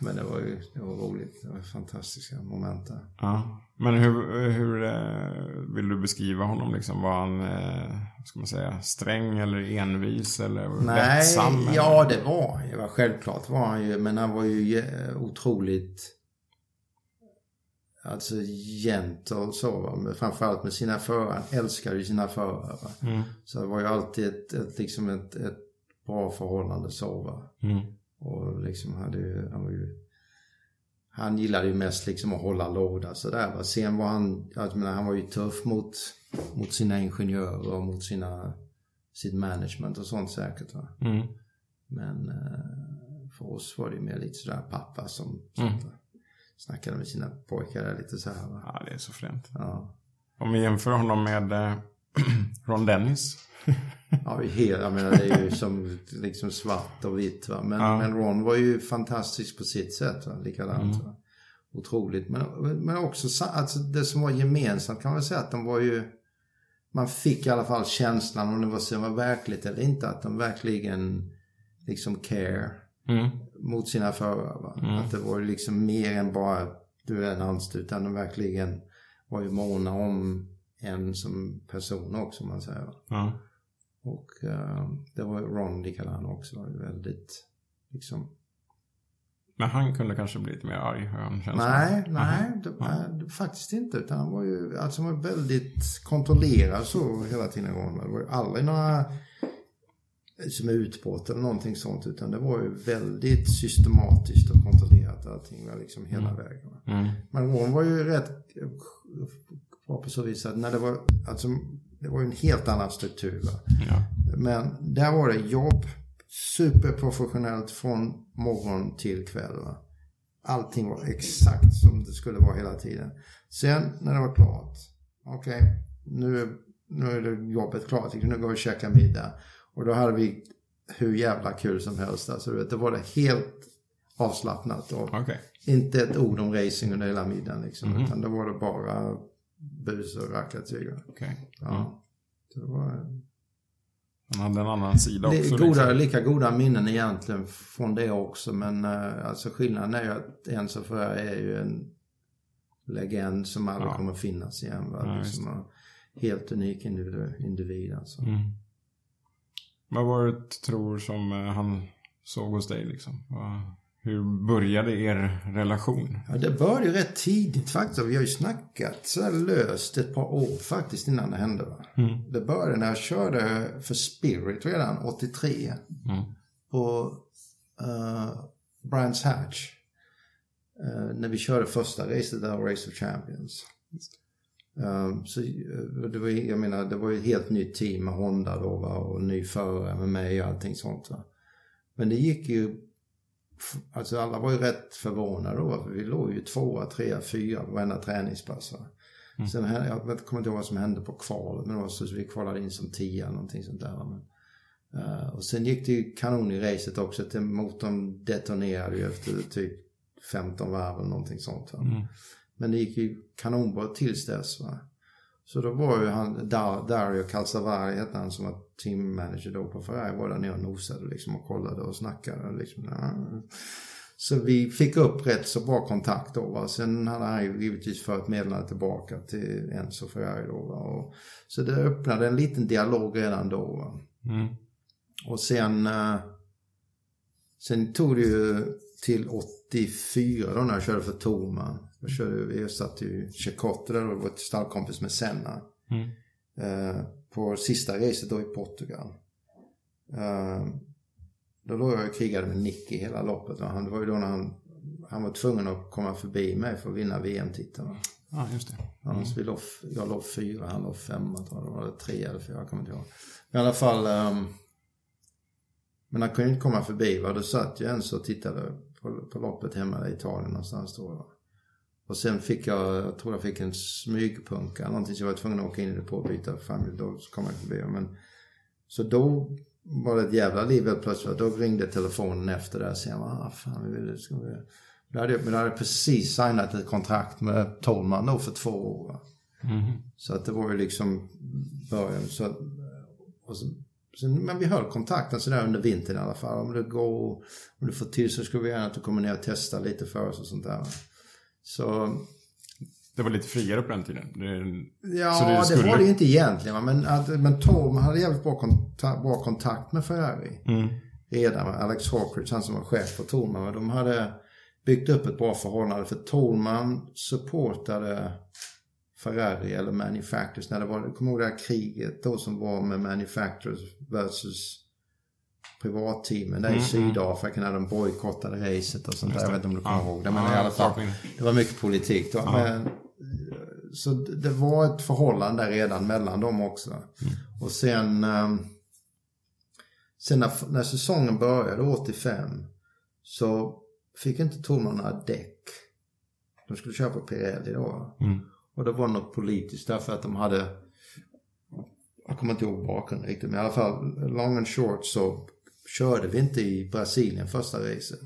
Men det var ju det var roligt. Det var fantastiska moment där. Ja. Men hur, hur eh, vill du beskriva honom? Liksom? Var han eh, vad ska man säga, sträng eller envis eller Nej, lättsam? eller? ja det var han ju. Självklart var han ju. Men han var ju otroligt alltså gentle och så. Men Framförallt med sina förare. Han älskade ju sina förare. Mm. Så det var ju alltid ett, ett, liksom ett, ett bra förhållande så. Va? Mm. Och liksom hade ju, han var ju han gillade ju mest liksom att hålla låda sådär va. Sen var han, jag menar han var ju tuff mot, mot sina ingenjörer och mot sina, sitt management och sånt säkert va. Mm. Men eh, för oss var det ju mer lite sådär pappa som, som Mm. snackade med sina pojkar där lite så här va. Ja, det är så fränt. Ja. Om vi jämför honom med eh, *clears throat* Ron Dennis. Ja, helt, jag menar det är ju som liksom svart och vitt va. Men, Ja. men Ron var ju fantastisk på sitt sätt va. Likadant Mm. va. Otroligt. Men, men också alltså, det som var gemensamt kan man säga att de var ju man fick i alla fall känslan om det var, så var verkligt eller inte att de verkligen liksom care Mm. mot sina förare. Va? Att det var ju liksom mer än bara du är en anställd utan de verkligen var ju måna om en som person också om man säger. Va? Ja. Och eh, det var Ron likadan också. Väldigt liksom. Men han kunde kanske bli lite mer arg, har. Nej, nej, det, nej, det, faktiskt inte. Utan han var ju alltså var väldigt kontrollerad så hela tiden. Det var ju aldrig några som är utbrott eller någonting sånt. Utan det var ju väldigt systematiskt och kontrollerat allting var liksom hela vägen. va. Mm. Men Ron var ju rätt bra på så vis att när det var, alltså det var ju en helt annan struktur. Ja. Men där var det jobb, superprofessionellt från morgon till kväll. Va? Allting var exakt som det skulle vara hela tiden. Sen när det var klart, okej, nu, är- nu är det jobbet klart, nu går vi och käkar middag. Och då hade vi hur jävla kul som helst. Alltså, vet, det var det helt avslappnat. Och Okej. inte ett ord om racing under hela middagen liksom. Utan då var det bara bus och rackartyger. Okej. Ja. Det var Han hade en annan sida också. goda, liksom. lika goda minnen egentligen från det också. Men eh, alltså skillnaden är ju att Enzo Ferrari är ju en legend som aldrig Ja. kommer finnas igen. Va? Ja, liksom, helt unik individ, individ alltså. Mm. Vad var det du tror som eh, han såg hos dig liksom? Vad- Hur började er relation? Ja, det började ju rätt tidigt faktiskt. Vi har ju snackat så här löst ett par år faktiskt innan det hände. Va? Mm. Det började när jag körde för Spirit redan 83 Mm. på uh, Brands Hatch. Eh, när vi körde första racet där, Race of Champions. Um, så det var, jag menar, det var ett helt nytt team med Honda då va? och ny förare med mig och allting sånt. Va? Men det gick ju, alltså alla var ju rätt förvånade då. För vi låg ju tvåa, trea, fyra på varenda träningspass. Va? Sen, jag kommer inte ihåg vad som hände på kvalet, men det var så vi kvalade in som tia någonting sånt där. Men, eh, och sen gick det ju kanon i racet också. Den- motorn detonerade ju efter typ 15 varv eller någonting sånt. Va? Men det gick ju kanonbra tills dess. Va? Så då var ju han, Dar, Dario Calzavari hette han som var team manager då på Ferrari, var där nere och nosade liksom och kollade och snackade. Liksom, ja. Så vi fick upp rätt så bra kontakt då. Va? Sen hade han ju givetvis fört meddelande tillbaka till Enzo Ferrari då. Va? Och, så det öppnade en liten dialog redan då. Mm. Och sen, eh, sen tog det ju till 84 då när jag körde för Toma. Jag körde, jag satt ju Chicotte där och var stallkompis med Senna. Mm. Eh, på sista racet då i Portugal. Eh, då låg jag och krigade med Nicky hela loppet. Och han, det var ju då när han, han var tvungen att komma förbi mig för att vinna VM-titeln. Ja, just det. Annars vi låg, jag låg fyra, han låg femma tror jag. Det var tre eller fyra, jag kommer inte ihåg. I alla fall. ehm, men han kunde inte komma förbi. Va? Då satt jag ens och tittade på, på loppet hemma i Italien någonstans då. Va? Och sen fick jag, jag tror jag fick en smygpunka, någonting så jag var tvungen att åka in i det på och byta. Då kom jag förbi. Men, så då var det ett jävla liv helt plötsligt. Då ringde telefonen efter det. Sen, ah, fan, vi vill, ska vi... Då hade, jag, men jag hade precis signat ett kontrakt med Tolman då för två år. Va? Så att det var ju liksom början. Så, och så, så, men vi höll kontakten sådär under vintern i alla fall. Om det går, om du får till så skulle vi gärna att du kommer ner och testar lite för oss och sånt där. Så Det var lite friare på den tiden. Det, Ja, det, skulle- var det ju inte egentligen. Men, att, men Tolman hade jävligt bra kontakt, bra kontakt med Ferrari. Mm. Redan med Alex Hawkridge, han som var chef på Tolman. va, De hade byggt upp ett bra förhållande. För Tolman supportade Ferrari eller Manufacturers. När det var, kommer ihåg det här kriget då som var med Manufacturers versus privatteamen där i Sydafrika när de bojkottade racet och sånt där. Jag vet inte om du kommer ihåg det. Men Ja, i alla fall. Det var mycket politik då. Men, så det var ett förhållande där redan mellan dem också. Och sen, ehm, sen när, när säsongen började, 85, så fick inte Torman några däck. De skulle köpa Pirelli då. Mm. Och det var något politiskt därför att de hade, jag kommer inte ihåg bakgrunden riktigt, men i alla fall long and short så körde vi inte i Brasilien första racet.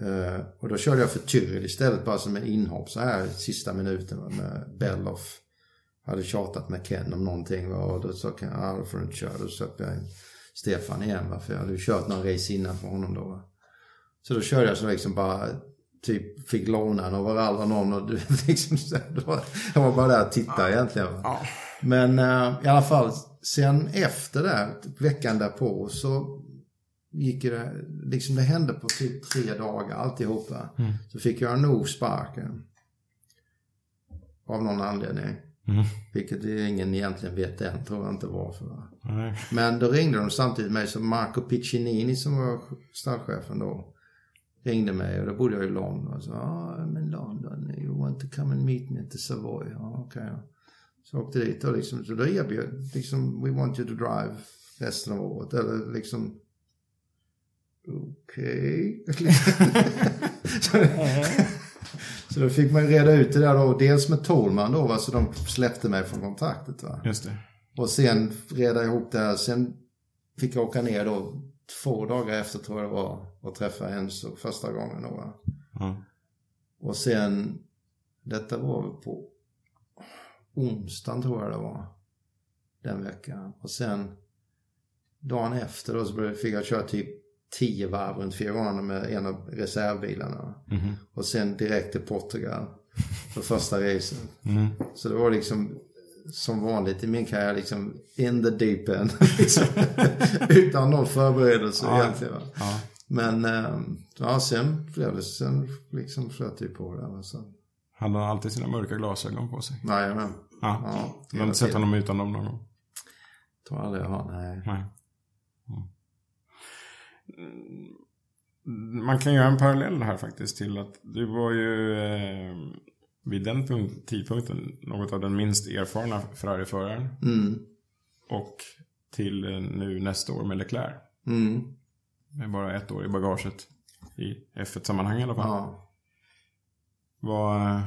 Eh, och då körde jag för Tyrrell istället bara som en inhopp så här sista minuten med Belloff. Hade tjatat med Ken om någonting va, och då sa Ken, ja då får du inte köra. Då söp jag in Stefan igen va, för jag hade ju kört någon race innan för honom då. Va. Så då körde jag så liksom bara typ fick låna en overall av någon och *laughs* liksom, jag var bara där och tittade egentligen. Va. Men eh, i alla fall, sen efter det, veckan därpå, så gick det, liksom det hände på typ tre dagar alltihopa. Så fick jag nog sparken. Av någon anledning. Mm. Vilket ingen egentligen vet än, tror jag inte varför. va. Nej. Men då ringde de samtidigt mig, så Marco Piccinini som var stallchefen då, ringde mig och då bodde jag i London och sa, ja, I'm in London, you want to come and meet me at the Savoy? Ja, okej. Så åkte dit och liksom, så då erbjöd, liksom, we want you to drive resten av året, eller liksom, okej. så, *laughs* så då fick man reda ut det där då, dels med Tolman då, va, så de släppte mig från kontraktet va. Just det. Och sen reda ihop det här. Sen fick jag åka ner då två dagar efter tror jag det var och träffa Enzo första gången då. va. Ja. Och sen, detta var på onsdagen tror jag det var. Den veckan. Och sen dagen efter då så fick jag köra typ tio varv runt gånger med en av reservbilarna. Mhm. Och sen direkt till Portugal för första racen. Mm. Så det var liksom som vanligt i min karriär liksom in the deep end. liksom, *laughs* utan någon förberedelse Ja. egentligen. Ja. Men ehm, ja, sen blev det, sen liksom flöt det på det. Han har alltid sina mörka glasögon på sig. Nej, men. Ja. Ja, Du har inte sett honom utan dem någon gång? Tror aldrig jag har, nej. Nej. Mm. Man kan göra en parallell här faktiskt till att du var ju eh, vid den punkt, tidpunkten något av den minst erfarna Ferrari-föraren. Mm. Och till eh, nu nästa år med Leclerc. Mm. Med bara ett år i bagaget. I F1-sammanhang i alla fall. Ja. Vad... eh,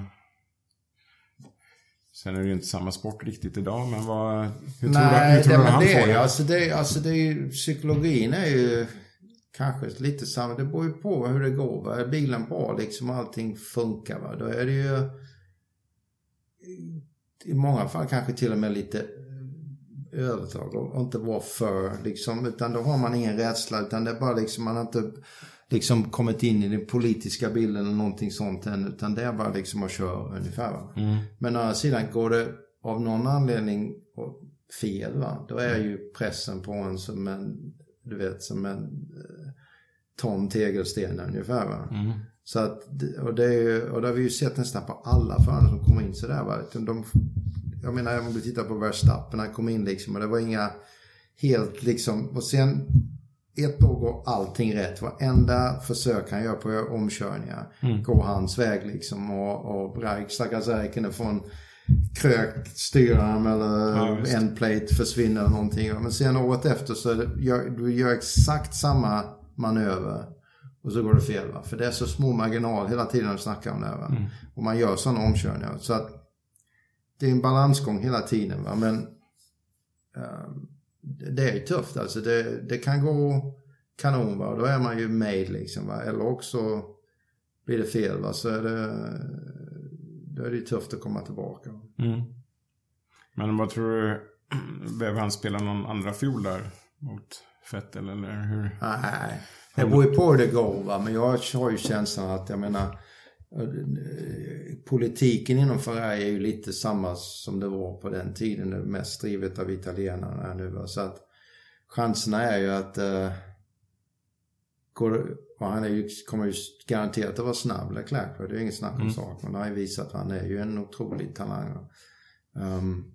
Sen är det ju inte samma sport riktigt idag, men vad... Hur tror du, hur tror det, du han det, får det? alltså det, alltså det är ju, psykologin är ju kanske lite samma. Det beror ju på hur det går. Va? Är bilen bra liksom allting funkar va. Då är det ju i många fall kanske till och med lite övertag och inte vara för liksom. Utan då har man ingen rädsla utan det är bara liksom man har inte liksom kommit in i den politiska bilden eller någonting sånt än. Utan det är bara liksom att köra ungefär. Mm. Men å andra sidan går det av någon anledning fel va. Då är ju pressen på en som en, du vet som en eh, ton tegelsten ungefär va. Mm. Så att, och det, är ju, och det har vi ju sett nästan på alla förare som kommer in sådär va. De, jag menar om du tittar på Verstappen, han kom in liksom och det var inga helt liksom, och sen ett år går allting rätt. Varenda försök han gör på omkörningar går hans väg liksom. Och, och Raik, stackars Räikkönen får en krökt styrarm eller Ja, visst. en plate försvinner eller någonting. Men sen året efter så gör, du gör exakt samma manöver. Och så går det fel va. För det är så små marginal hela tiden när du snackar om det här, va. Och man gör sådana omkörningar. Så att det är en balansgång hela tiden va. Men eh, det är tufft alltså. Det, det kan gå kanon va. Då är man ju made liksom va. Eller också blir det fel va, så är det, då är det ju tufft att komma tillbaka. Mm. Men vad tror du, *clears throat* behöver han spela någon andra fiol där mot Fettel eller hur? Nej, det beror ju på hur det går va, men jag har ju känslan att jag menar politiken inom Ferrari är ju lite samma som det var på den tiden, det mest drivet av italienarna nu så att chanserna är ju att går, han är ju, kommer ju garanterat att vara snabb Leclerc, det är inget snack om mm. sak. Men han har ju visat att han är ju en otrolig talang. Um,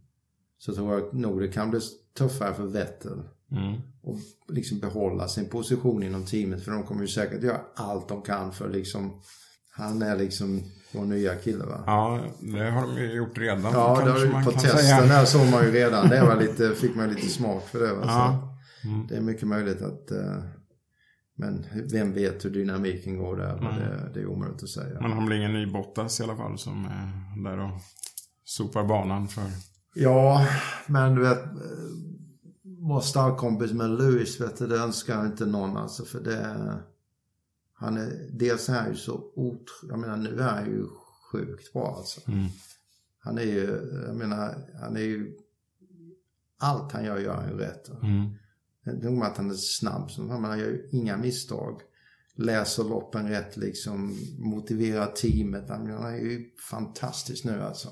så tror jag nog det kan bli tuffare för Vettel. Mm. Och liksom behålla sin position inom teamet. För de kommer ju säkert göra allt de kan för liksom han är liksom vår nya kille va? Ja, det har de ju gjort redan. Ja, det har, på testen där såg man ju redan. Det var lite, fick man lite smak för det. Va? Ja. Mm. Det är mycket möjligt att uh, men vem vet hur dynamiken går där? Mm. Det, det, är omöjligt att säga. Men han blir ingen ny Bottas i alla fall som är där och sopar banan för... Ja, men du vet, vara stallkompis med Lewis, vet du, det önskar inte någon alltså. För det... Han är, dels är han ju så otroligt, jag menar nu är han ju sjukt bra alltså. Mm. Han är ju, jag menar, han är ju, allt han gör gör han ju rätt. Mm. Nog med att han är snabb, han gör ju inga misstag. Läser loppen rätt liksom, motiverar teamet. Han är ju fantastisk nu alltså.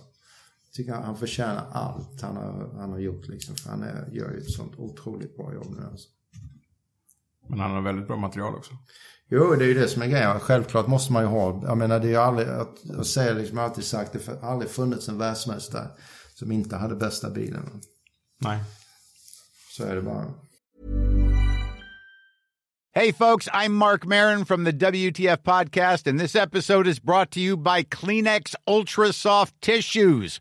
Jag tycker han förtjänar allt han har, han har gjort liksom. För han är, gör ju ett sånt otroligt bra jobb nu alltså. Men han har väldigt bra material också. Jo, det är ju det som är grejen. Självklart måste man ju ha. Jag menar, det är ju aldrig, jag säger liksom, alltid sagt det, har aldrig funnits en världsmästare som inte hade bästa bilen. Nej. Så är det bara. Hey, folks, I'm Mark Marin from the WTF Podcast, and this episode is brought to you by Kleenex Ultra Soft Tissues,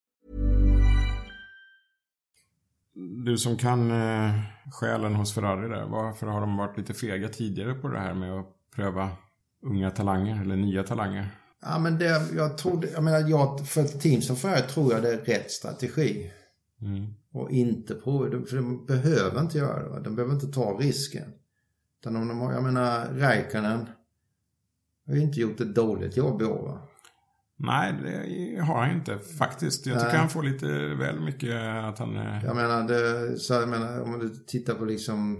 Du som kan eh, själen hos Ferrari där, varför har de varit lite fega tidigare på det här med att pröva unga talanger eller nya talanger? Ja, men det, jag tror, jag menar, jag, för ett team som Ferrari tror jag det är rätt strategi. Mm. Och inte prova, för de behöver inte göra det. De behöver inte ta risken. Utan om de har, jag menar Räikkönen har ju inte gjort ett dåligt jobb i år va? Nej, det har han inte faktiskt. Jag tycker Nej. han får lite väl mycket att han... Jag menar, det, så jag menar om du tittar på liksom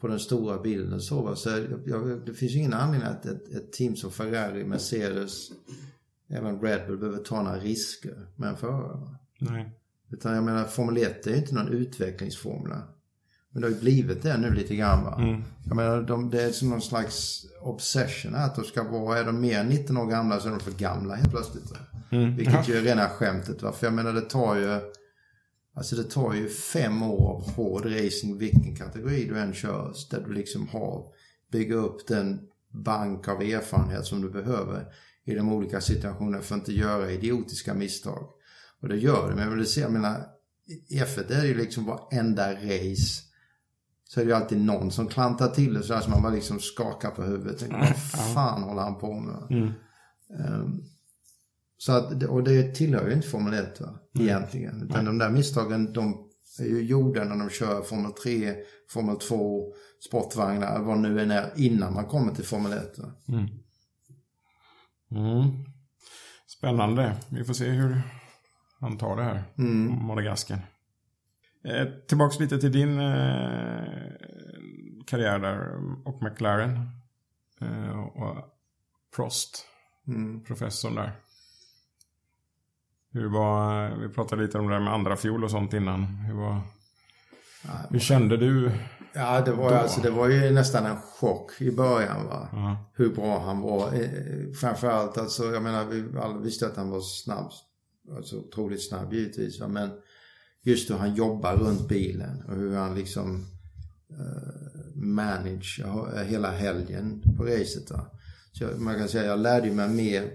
på den stora bilden så va, så jag, det finns ju ingen anledning att ett, ett, team som Ferrari, Mercedes, även Red Bull behöver ta några risker med en förare. Nej. Utan jag menar, Formel 1 är inte någon utvecklingsformel. Men det har ju blivit det nu lite grann va. Mm. Jag menar, de, det är som någon slags obsession att de ska vara, är de mer än 19 år gamla så är de för gamla helt plötsligt. Mm. Vilket ja. ju är rena skämtet va. För jag menar det tar ju, alltså det tar ju fem år av hård racing vilken kategori du än kör. Där du liksom har, bygga upp den bank av erfarenhet som du behöver i de olika situationerna för att inte göra idiotiska misstag. Och det gör det, men vill säga, jag menar, F1 är ju liksom varenda race så är det ju alltid någon som klantar till det sådär som man bara liksom skakar på huvudet. Tänker, vad fan håller han på med? Mm. Um, så att, och det tillhör ju inte Formel 1 va, mm. egentligen. Utan de där misstagen de är ju gjorda när de kör Formel 3, Formel 2, sportvagnar, vad nu än är, innan man kommer till Formel 1. Va? Mm. Mm. Spännande. Vi får se hur han tar det här, mm. Madagaskar. Eh, tillbaks lite till din eh, karriär där och McLaren. Eh, och Prost, mm. professorn där. Hur var, vi pratade lite om det där med andra fjol och sånt innan. Hur, var, hur kände du? Ja, det var, alltså, det var ju nästan en chock i början. Va? Ja. Hur bra han var. Eh, Framförallt, alltså, jag menar, vi alla visste att han var snabb. Alltså otroligt snabb givetvis. Va? Men just hur han jobbar runt bilen och hur han liksom uh, manage hela helgen på racet. Va? Så jag, man kan säga jag lärde mig mer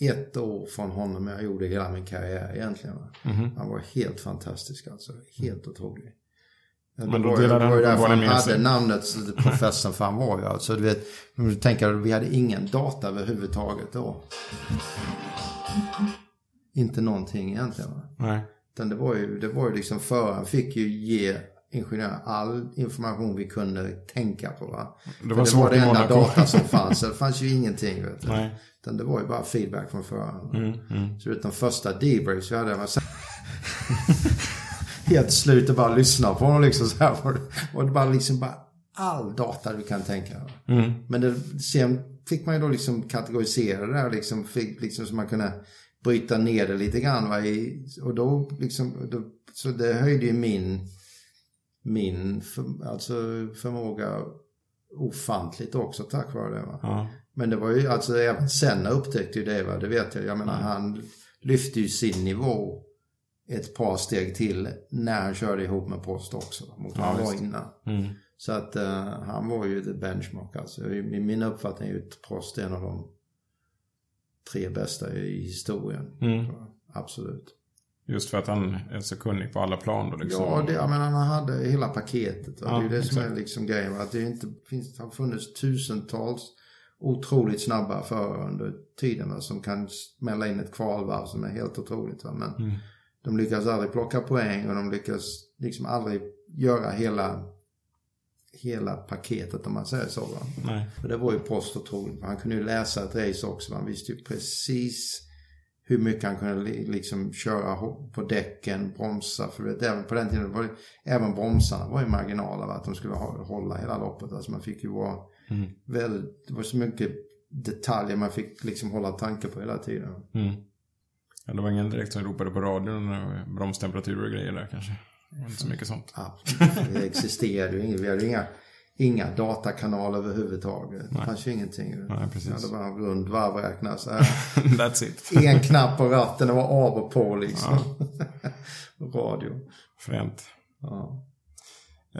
ett år från honom än jag gjorde hela min karriär egentligen. Va? Han var helt fantastisk alltså. Helt otrolig. Men då delade det var ju han därför han med sig. hade namnet professorn för han var ju alltså, du vet, du tänker att vi hade ingen data överhuvudtaget då. Inte någonting egentligen va. Nej. Utan det var ju, det var ju liksom föraren fick ju ge ingenjörerna all information vi kunde tänka på va. Det var det var det enda data som fanns. Det fanns ju ingenting vet du. Nej. Utan det var ju bara feedback från föraren. Mm, mm. Så de första debriefs vi hade var så *laughs* helt slut och bara lyssna på honom liksom så här. Och det- det bara liksom bara all data du kan tänka. Mm. Men det, sen fick man ju då liksom kategorisera det där liksom, fick, liksom så man kunde bryta ner det lite grann. Va, i, och då liksom, då, så det höjde ju min, min för, alltså förmåga ofantligt också tack vare det. Va. Ja. Men det var ju, alltså även Senna upptäckte ju det va, det vet jag. Jag menar han lyfte ju sin nivå ett par steg till när han körde ihop med Prost också. Mot vad han var innan. Mm. Så att eh, han var ju the benchmark alltså. I, I min uppfattning är ju Prost en av de tre bästa i historien. Mm. Absolut. Just för att han är så kunnig på alla plan då liksom. Ja, det, jag menar han hade hela paketet. Ja, det är ju det som är exakt. liksom grejen. Att det inte finns, har funnits tusentals otroligt snabba förare under tiden va? som kan smälla in ett kvalvarv som är helt otroligt. Va? Men Mm. de lyckas aldrig plocka poäng och de lyckas liksom aldrig göra hela, hela paketet om man säger så. Va? Nej. För det var ju Prost otroligt. Han kunde ju läsa ett race också. Han visste ju precis hur mycket han kunde li- liksom köra på däcken, bromsa. För det, även på den tiden var det, även bromsarna var ju marginaler. Va? Att de skulle ha, hålla hela loppet. Alltså man fick ju vara Mm. väldigt, det var så mycket detaljer man fick liksom hålla tanke på hela tiden. Mm. Ja, det var ingen direkt som ropade på radion när bromstemperaturer och grejer där kanske. Det var inte så mycket sånt. Absolut. Det existerade ju inget. Vi hade inga, inga datakanaler överhuvudtaget. Det fanns ju ingenting. Nej, precis. Vi hade bara en rund varvräknare så här. *laughs* That's it. en knapp på ratten och var av och på liksom. *laughs* Radio. Fränt. Ja.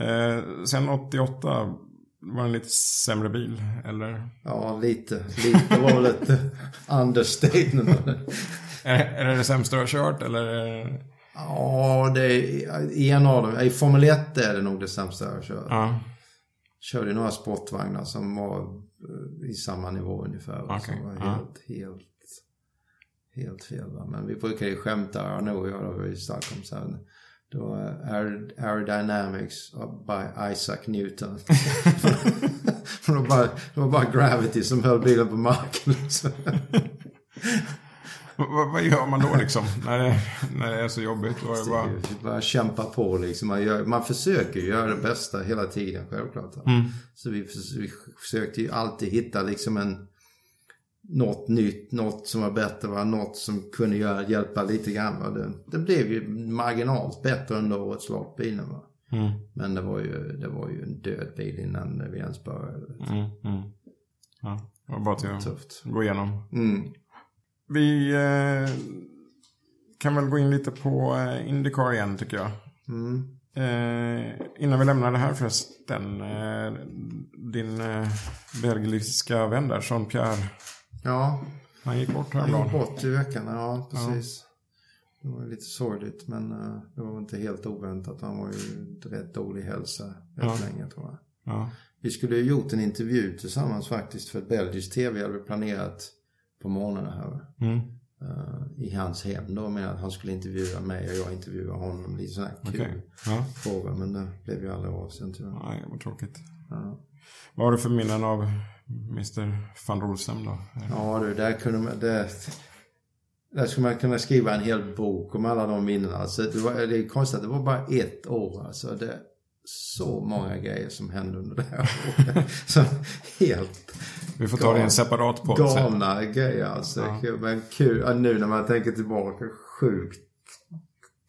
Eh, sen 88 var det en lite sämre bil, eller? ja, lite. Lite var väl ett *laughs* understatement. Är, är det det sämsta du har kört, eller? Ja, det är en av dem. I Formel 1 är det nog det sämsta jag har kört. Ja. Körde några sportvagnar som var eh, i samma nivå ungefär. Okej, Som var ja. helt, helt, helt fel. Va? Men vi brukar ju skämta, jag nog och jag då i Stockholm sen. Då eh, aer- Aerodynamics by Isaac Newton. *laughs* *laughs* Det, var bara, det var bara gravity som höll bilen på marken. *laughs* Vad- vad gör man då liksom? när, det, när det är så jobbigt? Då är det bara... Bara kämpa på liksom. Man, gör, man försöker göra det bästa hela tiden självklart. va. Så vi, vi försökte ju alltid hitta liksom en något nytt, något som var bättre, va? något som kunde göra, hjälpa lite grann. Va? Det, det blev ju marginalt bättre under årets lopp, bilen. Va? Mm, Men det var, ju, det var ju en död bil innan vi ens började. mm, mm. Ja, det var bara till att Tufft. gå igenom. Mm. Vi eh, kan väl gå in lite på eh, Indycar igen tycker jag. Mm. Eh, innan vi lämnar det här förresten. Eh, din eh, belgiska vän där, Jean-Pierre. Ja, Han gick bort han gick häromdagen. bort i veckan. Ja, precis. Det var lite sorgligt, men eh, det var inte helt oväntat. Han var ju rätt dålig hälsa rätt Ja. länge tror jag. Ja. Vi skulle ju gjort en intervju tillsammans faktiskt för ett belgiskt tv hade vi planerat på morgonen här. Mm. eh, I hans hem då med att han skulle intervjua mig och jag intervjuade honom. Lite sådana här kul Okej. Ja. frågor men det blev ju aldrig av sen tyvärr. Nej, vad tråkigt. Ja. Vad har du för minnen av Mr. van Rossem då? Ja du, där kunde man... Det, där skulle man kunna skriva en hel bok om alla de minnena. Alltså, det, var, det är konstigt att det var bara ett år. Alltså, det så många grejer som hände under det här året. *laughs* Så helt Vi får ta det i en separat podd galna grejer alltså. Men kul, ja, nu när man tänker tillbaka, sjukt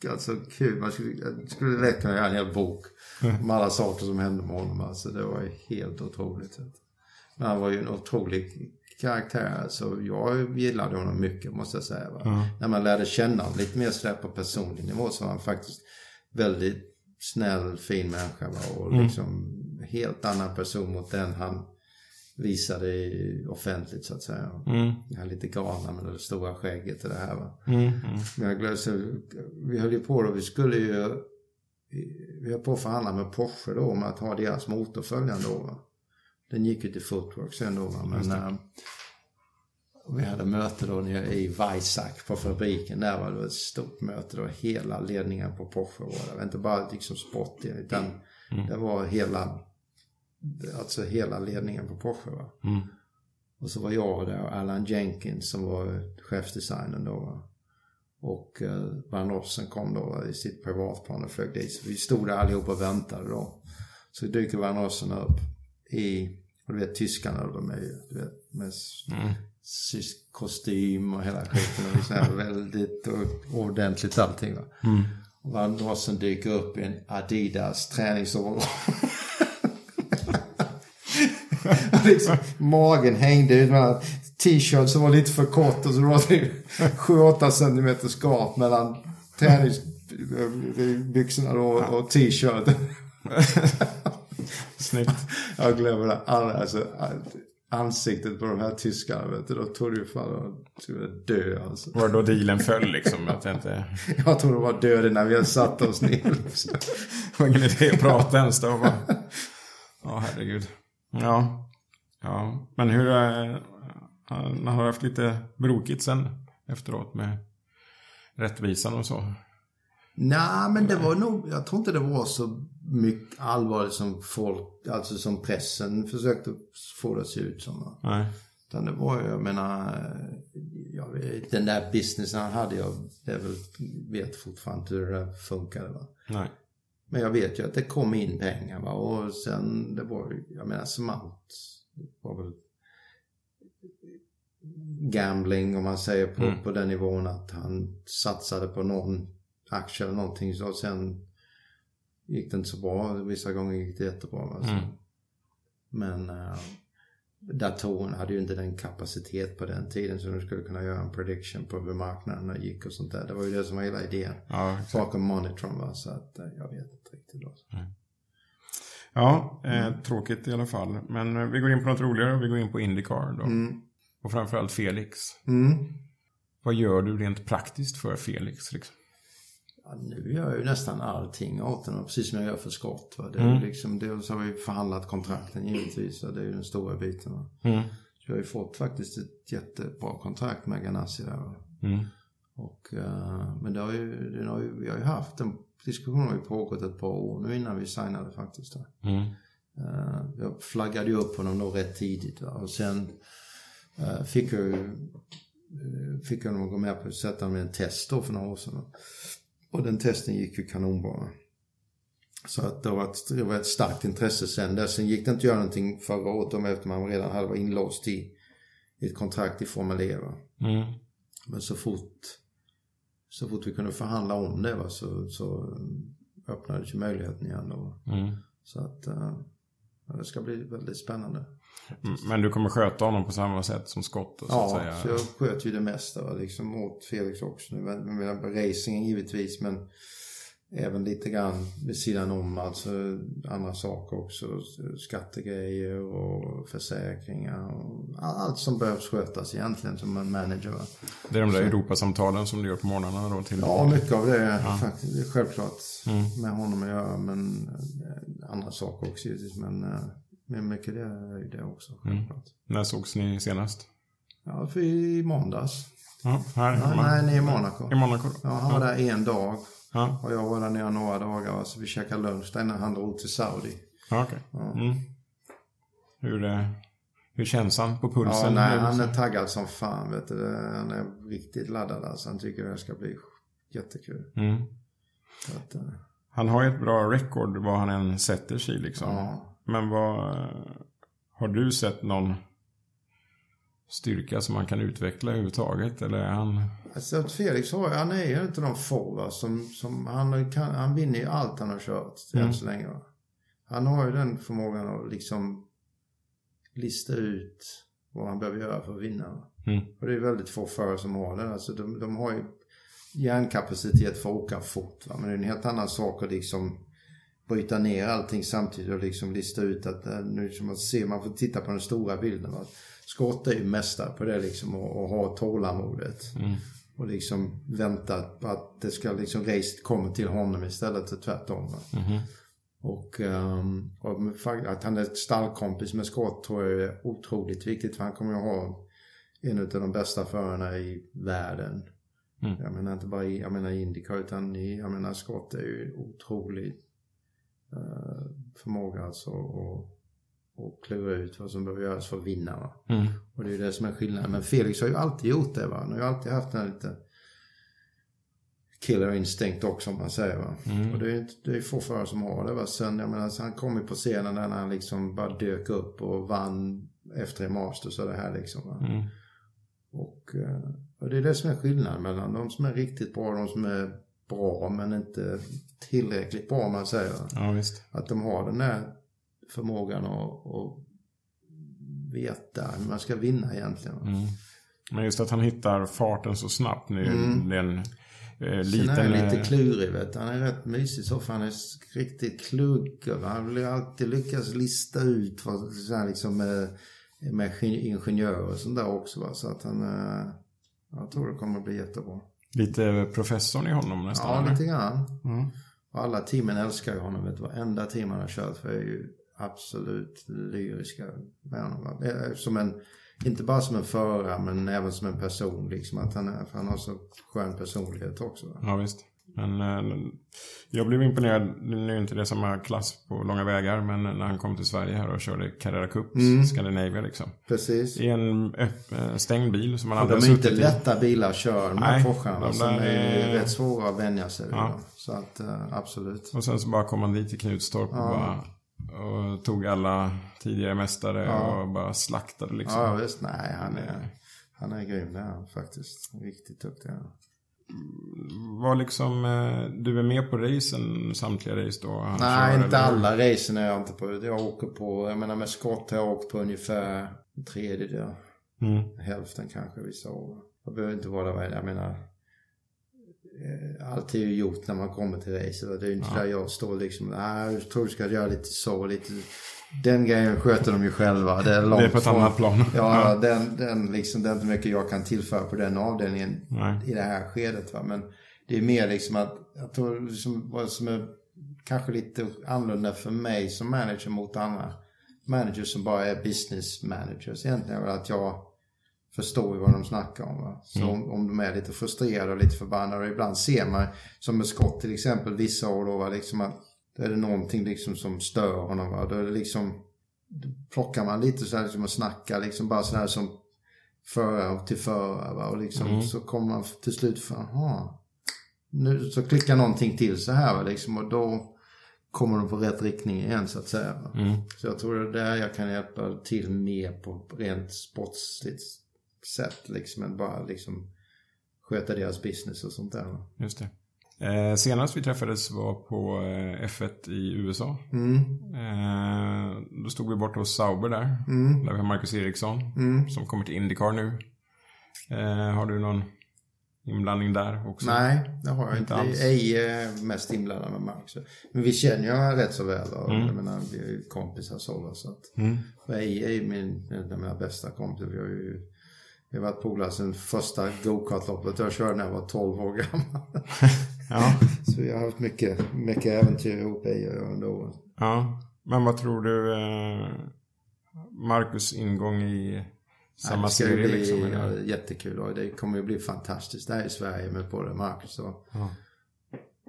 alltså kul. Man skulle, lätt kunna göra en hel bok om alla *laughs* saker som hände med honom. Alltså det var helt otroligt. Men han var ju en otrolig karaktär. Så jag gillade honom mycket måste jag säga. Va? När man lärde känna honom lite mer sådär på personlig nivå så var han faktiskt väldigt snäll, fin människa. Va? Och liksom helt annan person mot den han visade offentligt så att säga. Mm. Här lite galna med det stora skägget och det här va. Mm. Mm. Men jag glömde, vi höll ju på då, vi skulle ju, vi höll på att förhandla med Porsche då om att ha deras motorföljande då va. Den gick ju till Footwork sen då va, men äh, vi hade möte då i Weizsack på fabriken. Där var det ett stort möte då, hela ledningen på Porsche var där. Det var inte bara liksom sporten utan det var hela, alltså hela ledningen på Porsche va. Mm. Och så var jag där och Alan Jenkins som var chefdesignern då. va. Och eh, Van Rossen kom då i sitt privatplan och flög dit. Så vi stod där allihopa och väntade då. Så dyker Van Rossen upp i, och du vet tyskarna de är ju, du vet, med sysk kostym och hela skiten. Och liksom är väldigt och, ordentligt allting va. Och Van Rossen dyker upp i en Adidas träningsoverall. *laughs* liksom, magen hängde ut mellan t-shirt som var lite för kort och så var det 7-8 centimeter gap mellan träningsbyxorna då och t-shirten. *laughs* Snyggt. Jag glömmer det aldrig. Alltså, ansiktet på de här tyskarna, vet du, då trodde ju fan att de skulle dö alltså. Var det då dealen föll liksom? Att jag inte... *laughs* Jag tror de var döda när vi satt oss ner. Liksom. Det var ingen idé att prata ens då. Bara... Ja, herregud. Ja. Ja, men hur... Han har haft lite brokigt sen efteråt med rättvisan och så. Nej, men det var nog, jag tror inte det var så mycket allvarligt som folk, alltså som pressen försökte få det att se ut som. Nej. Utan det var ju, jag menar, jag vet, den där businessen han hade, jag det väl, vet fortfarande inte hur det funkade. Va? Nej. Men jag vet ju att det kom in pengar va? och sen det var ju, jag menar som allt, var väl gambling om man säger på, på den nivån att han satsade på någon aktie eller någonting så sen gick det inte så bra. Vissa gånger gick det jättebra. va, så. Men äh, datorerna hade ju inte den kapacitet på den tiden så de skulle kunna göra en prediction på hur marknaden gick och sånt där. Det var ju det som var hela idén. Ja. Bakom Monitron va, så att äh, jag vet inte riktigt. Då. Ja, eh, tråkigt i alla fall. Men eh, vi går in på något roligare. Vi går in på Indycar då. Och framförallt Felix. Mm. Vad gör du rent praktiskt för Felix? Liksom? Ja, nu gör jag ju nästan allting åt den, precis som jag gör för Scott. Va? Det är ju liksom, dels har vi förhandlat kontrakten givetvis, och det är ju den stora biten. Va? Mm. Så jag har ju fått faktiskt ett jättebra kontrakt med Ganassi där. Mm. Och, eh, men det har ju, den har ju, vi har ju haft, den diskussionen har ju pågått ett par år nu innan vi signade faktiskt. Där. Mm. Eh, jag flaggade ju upp honom då rätt tidigt va? och sen eh, fick jag ju fick jag nog gå med på att sätta honom i en test då för några år sedan. Och den testen gick ju kanonbra. Så att det var, ett, det var ett starkt intresse sen där. Sen gick det inte att göra någonting förra året om eftersom man redan hade varit inlåst i, i ett kontrakt i Formel E. Mm. Men så fort, så fort vi kunde förhandla om det va, så, så öppnades ju möjligheten igen. Då. Mm. Så att ja, det ska bli väldigt spännande. Mm, Men du kommer sköta honom på samma sätt som Scott? Så att Ja, säga. så jag sköt ju det mesta va, liksom åt Felix också nu. Med, med racingen givetvis men även lite grann vid sidan om alltså andra saker också. Skattegrejer och försäkringar och allt som behövs skötas egentligen som en manager. Va? Det är de där Europasamtalen som du gör på morgnarna då? Till... Ja, mycket av det är faktiskt självklart med honom att göra. Men eh, andra saker också givetvis. Men, eh, men mycket det är det också självklart. När sågs ni senast? Ja, för i måndags. Ja, här Ja, nej, i Monaco. I Monaco? Ja, han var där en dag. Ja, Och jag var där nere några dagar. Så vi käkade lunch där innan han drog till Saudi. ja okej. Mm. Hur, eh, hur känns han på pulsen? Ja, nej, han är taggad som fan vet du. Han är riktigt laddad alltså. Han tycker det ska bli jättekul. Mm. Att, eh, Han har ju ett bra record vad han än sätter sig liksom. ja. Men vad... Har du sett någon styrka som man kan utveckla överhuvudtaget? Eller är han... Alltså Felix har, han är ju inte få va, som, som han, kan, han vinner ju allt han har kört mm. än så länge. Va? Han har ju den förmågan att liksom lista ut vad han behöver göra för att vinna. Mm. Och det är väldigt få förare som har det. Alltså de, de har ju hjärnkapacitet för att åka fort. Va? Men det är en helt annan sak att liksom bryta ner allting samtidigt och liksom lista ut att eh, nu som man ser, man får titta på den stora bilden. Va? Scott är ju mästare på det liksom och, och ha tålamodet. Mm. Och liksom vänta på att det ska liksom racet kommer till honom istället för tvärtom. Mm. Och, um, och att han är stallkompis med Scott tror jag är otroligt viktigt för han kommer ju ha en av de bästa förarna i världen. Mm. Jag menar inte bara i, jag menar Indycar utan i, jag menar Scott är ju otrolig uh, förmåga alltså och, och klura ut vad som behöver göras för att vinna. Mm. Och det är ju det som är skillnaden. Men Felix har ju alltid gjort det. Va? Han har ju alltid haft den här lite killer instinct också om man säger. Mm. Och det är, det är få förare som har det. Va? Sen, jag menar, han kom ju på scenen där när han liksom bara dök upp och vann efter en Masters och det här liksom. Mm. Och, eh, och det är det som är skillnaden mellan de som är riktigt bra och de som är bra men inte tillräckligt bra om man säger. Ja, visst. Att de har den där förmågan att, att veta hur man ska vinna egentligen. Mm. Men just att han hittar farten så snabbt nu. Mm. Den, eh, liten, Sen är han lite klurig vet du. Han är rätt mysig så för han är riktigt klug. Han vill alltid lyckas lista ut vad, så här, liksom, med, med ingenjörer och sånt där också. Va? Så att han, eh, jag tror det kommer att bli jättebra. Lite professorn i honom nästan? Ja, lite grann. Mm. Och alla teamen älskar ju honom. Vet varenda team han har kört för är ju absolut lyriska med honom. Eh, som en, inte bara som en förare men även som en person liksom. Att han, är, han har så skön personlighet också. Ja visst. Men eh, jag blev imponerad, nu är inte det samma klass på långa vägar, men när han kom till Sverige här och körde Carrera Cup, mm. Scandinavia liksom. Precis. I en öpp, stängd bil som man aldrig suttit i. De är inte lätta bilar att köra, de här Porscharna. Som är, är rätt svåra att vänja sig vid. Ja. Så att, uh, absolut. Och sen så bara kom han dit till Knutstorp ja. och bara och tog alla tidigare mästare ja. och bara slaktade liksom. Ja visst, nej han är, han är grym det är han faktiskt. Riktigt duktig. Ja var liksom, eh, du är med på racen, samtliga race då? Nej, kör, inte eller? alla racen är jag inte på. Jag åker på, jag menar med skott har jag åkt på ungefär en tredjedel. Mm. Hälften kanske vissa år. Jag behöver inte vara där, jag menar. Eh, allt är ju gjort när man kommer till racet. Det är ju inte ja. där jag står liksom, nej, jag tror du ska göra lite så, lite den grejen sköter de ju själva. Det är, långt det är på ett från, annat plan. Ja, Den, den liksom, det är inte mycket jag kan tillföra på den avdelningen Nej. i det här skedet. Va? Men det är mer liksom att, jag tror liksom vad som är kanske lite annorlunda för mig som manager mot andra managers som bara är business managers egentligen. Att jag förstår ju vad de snackar om. Va? Så mm. om, om de är lite frustrerade och lite förbannade. Och ibland ser man, som med Scott till exempel, vissa år då, va? liksom att då är det någonting liksom som stör honom. Va? Då är det liksom, plockar man lite så här liksom och snackar liksom bara så här som förare till förare. Va? Och liksom mm. så kommer man till slut för, aha, nu så klickar någonting till så här va? Liksom, och då kommer de på rätt riktning igen så att säga. Mm. Så jag tror det är där jag kan hjälpa till mer på rent sportsligt sätt liksom än bara liksom sköta deras business och sånt där. Just det. Eh, senast vi träffades var på eh, F1 i USA. Mm. Eh, då stod vi borta hos Sauber där. Mm. Där vi har Marcus Eriksson mm. som kommer till Indycar nu. Eh, har du någon inblandning där också? Nej, det har jag inte. inte. Ej är mest inblandad med Marcus. Men vi känner ju rätt så väl. Och, mm. Jag menar, vi är ju kompisar så. så att, mm. Ej är min, en av mina bästa kompisar. Vi har ju vi har varit polare sedan första gokartloppet jag körde när jag var 12 år gammal. *laughs* Ja. Så vi har haft mycket, mycket äventyr ihop i under åren. Ja, men vad tror du eh, Marcus ingång i samma Nej, serie? Bli, liksom, ja, jättekul och det kommer ju bli fantastiskt där i Sverige med både Marcus och, ja.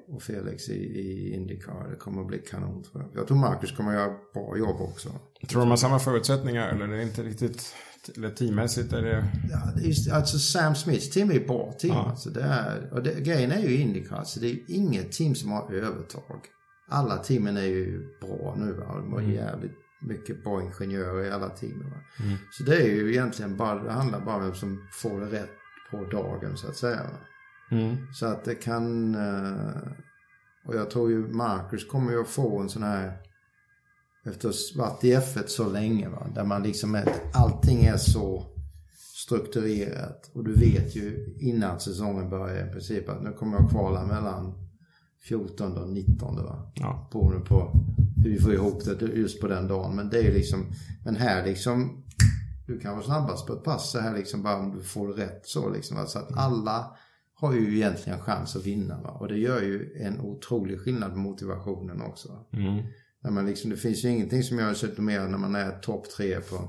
och Felix i, i Indycar. Det kommer att bli kanon tror jag. Jag tror Marcus kommer att göra bra jobb också. Tror du de har samma förutsättningar eller är det inte riktigt eller teammässigt är det... Ja, är, alltså Sam Smiths team är bra team. Ja. Alltså det är, och det, grejen är ju Indycar, alltså det är ju inget team som har övertag. Alla teamen är ju bra nu va. De har mm. jävligt mycket bra ingenjörer i alla team. Va? Så det är ju egentligen bara, det handlar bara om vem som får det rätt på dagen så att säga. Va? Mm. Så att det kan, eh, och jag tror ju Marcus kommer ju att få en sån här, efter att ha varit i F1 så länge va, där man liksom är, allting är så strukturerat och du vet ju innan säsongen börjar i princip att nu kommer jag kvala mellan 14 och 19 va. Ja. Beroende på hur vi får ihop det just på den dagen. Men det är liksom, men här liksom, du kan vara snabbast på ett pass så här liksom bara om du får det rätt så liksom. va. Så att alla har ju egentligen chans att vinna va. Och det gör ju en otrolig skillnad på motivationen också. Mm. När man liksom, det finns ju ingenting som gör sig mer när man är topp tre på,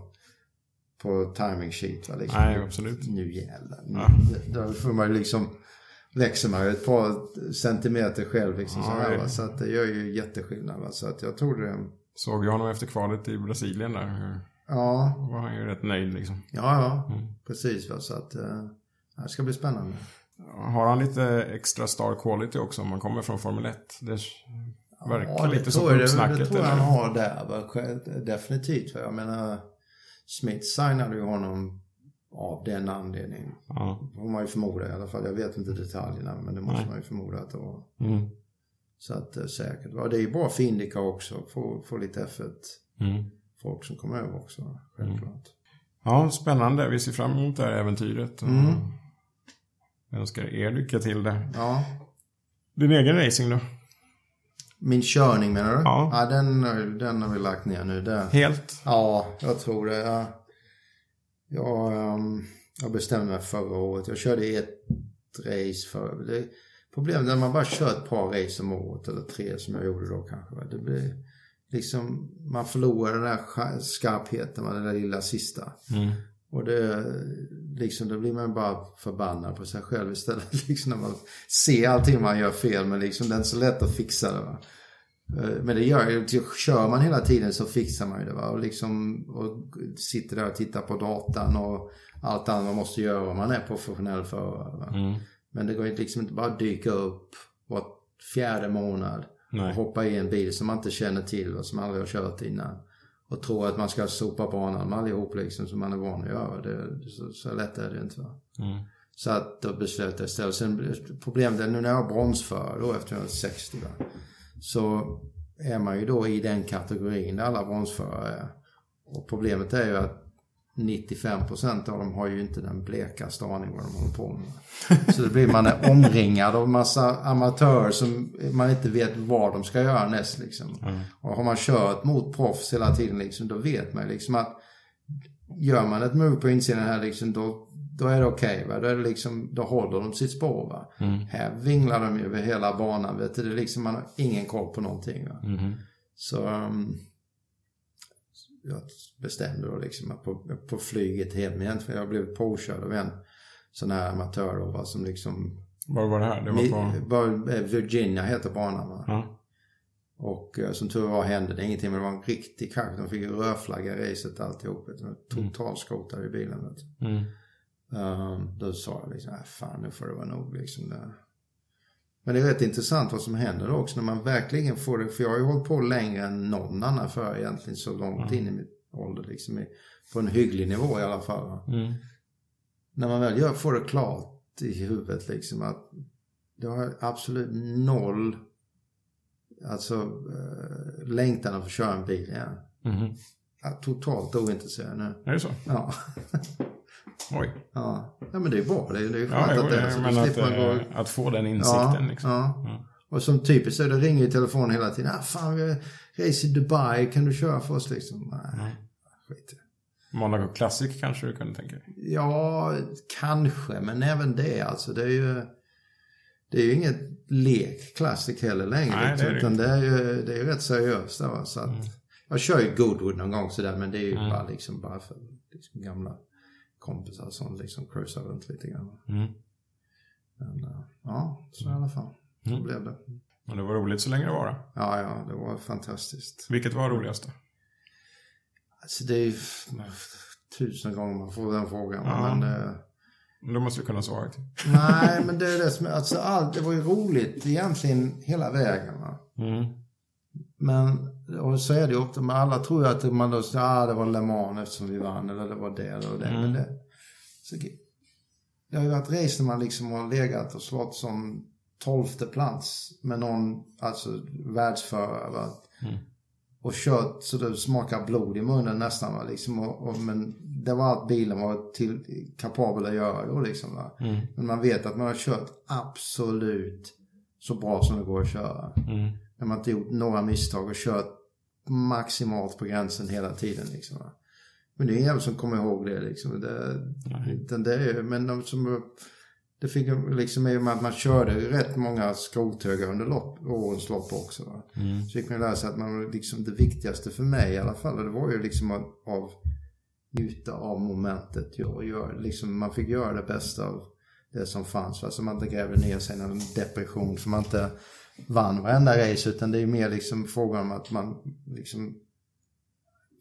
på timing sheet. Va? Liksom. Nej, absolut. Nu jävlar. Ja. Då får man ju liksom, växer man ju ett par centimeter själv liksom. Ja, så, här, det- va? så att det gör ju jätteskillnad. Va? Så att jag tror det, Såg ju honom efter kvalet i Brasilien där. ja, Då var han ju rätt nöjd liksom. ja, ja. Mm. Precis va. Så att eh, det ska bli spännande. Har han lite extra star quality också om man kommer från Formel 1? Det verkar Ja, lite det, uppsnacket. det tror jag han har där. Definitivt. Va? Jag menar, Smith signade ju honom av den anledningen. Ja. får man ju förmoda i alla fall. Jag vet inte detaljerna men det måste Nej. man ju förmoda att det var. Mm. Så att eh, säkert. va. Det är ju bra för Indica också. Få, få lite F1 Mm. folk som kommer över också. Självklart. Ja, spännande. Vi ser fram emot det här äventyret. Och Mm. Jag önskar er lycka till där. Ja. Din egen racing då? Min körning menar du? Ja. den, den har vi lagt ner nu. Där. Helt? Ja, jag tror det. Jag, jag, ehm, jag bestämde mig förra året. Jag körde ett race för det, Problemet är när man bara kör ett par race om året, eller tre som jag gjorde då kanske. Det blir liksom, man förlorar den där sk- skarpheten, den där lilla sista. Mm. Och det, liksom, då blir man bara förbannad på sig själv istället. *laughs* Liksom när man ser allting man gör fel, men liksom det är inte så lätt att fixa det. Va? Eh, Men det gör ju, kör man hela tiden så fixar man ju det. Va? Och, liksom, och sitter där och tittar på datan och allt annat man måste göra om man är professionell. Va? Mm. Men det går ju liksom inte bara att dyka upp var fjärde månad och Nej. hoppa i en bil som man inte känner till och som man aldrig har kört innan. Och tro att man ska sopa banan med allihop liksom som man är van att göra. Det, så, så lätt är det inte va. Mm. Så att då beslöt jag istället. Sen problemet är nu när jag är bronsförare då efter jag är 60 va. Så är man ju då i den kategorin där alla bronsförare är. Och problemet är ju att 95% av dem har ju inte den blekaste aning vad de håller på med. Så det blir man omringad av massa amatörer som man inte vet vad de ska göra näst liksom. Och har man kört mot proffs hela tiden liksom, då vet man liksom att gör man ett move på insidan här liksom, då, då är det okej. va? Då, är det liksom, då håller de sitt spår. Va? Här vinglar de ju över hela banan. Vet du? Det är liksom, man har ingen koll på någonting. Va? Mhm. Så um, jag bestämde då liksom att på, på flyget hem igen, för jag blev påkörd av en sån här amatör då, va, som liksom, Var var det här? Det var på... eh, Virginia heter banan. Ja. Och eh, som tur var hände det ingenting, men det var en riktig krasch. De fick ju rödflagga i racet alltihop. De var Totalskrotade i bilen. Mm. Um, då sa jag liksom, äh, fan nu får det vara nog liksom. Det. Men det är rätt intressant vad som händer då också när man verkligen får det. För jag har ju hållit på längre än någon annan för egentligen så långt in i mitt ålder liksom. På en hygglig nivå i alla fall. Mm. När man väl gör, får det klart i huvudet liksom att det har absolut noll alltså äh, längtan att få köra en bil igen. Ja, totalt ointresserad nu. Är det så? Ja. *laughs* Oj. Ja. ja, men det är bra. Det är, det är Ja, skönt jo, att det är så. men att, gå... eh, att få den insikten liksom. Ja, Ja. Och som typiskt så, det ringer ju telefonen hela tiden. Ah, fan, vi race i Dubai. Kan du köra för oss liksom? Nej, skit i det. Monaco Classic kanske du kunde tänka dig? Ja, kanske. Men även det alltså. Det är ju... Det är ju inget lek classic heller längre. Nej, det är det utan det är ju det är rätt seriöst. Där? Så att, Jag kör ju Goodwood någon gång sådär. Men det är ju bara liksom bara för liksom, gamla kompisar som liksom cruisar runt lite grann. Mm. Men eh, ja, så i alla fall. Så Mm. blev det. Och det var roligt så länge det var Ja, ja, det var fantastiskt. Vilket var roligast då? Alltså det är ju tusen gånger man får den frågan. Ja. Men, eh, Då måste du kunna svara till. nej, men det är det som *laughs* är, alltså allt, det var ju roligt egentligen hela vägen. Va? Mm. Men och så är det ju ofta, men alla tror ju att man då ah, det var Le Mans eftersom vi vann eller det var det och det. Mm. Men det, så, det har ju varit race när man liksom har legat och slått som tolfte plats med någon, alltså världsförare. Mm. Och kört så det smakar blod i munnen nästan. Va? Liksom, och, och, men det var allt bilen var till, kapabel att göra då liksom. Va? Mm. Men man vet att man har kört absolut så bra som det går att köra. Mm. När man inte gjort några misstag och kört maximalt på gränsen hela tiden liksom. Men det är ingen som kommer ihåg det liksom. Det, utan det men de som, det fick liksom i och med att man körde rätt många skrothögar under lopp, årens lopp också. Mm. Så fick man lära sig att man liksom det viktigaste för mig i alla fall, det var ju liksom att av, njuta av momentet. Och gör, liksom, man fick göra det bästa av det som fanns. Så man inte grävde ner sig i en depression för man inte vann varenda race. Utan det är mer liksom frågan om att man liksom,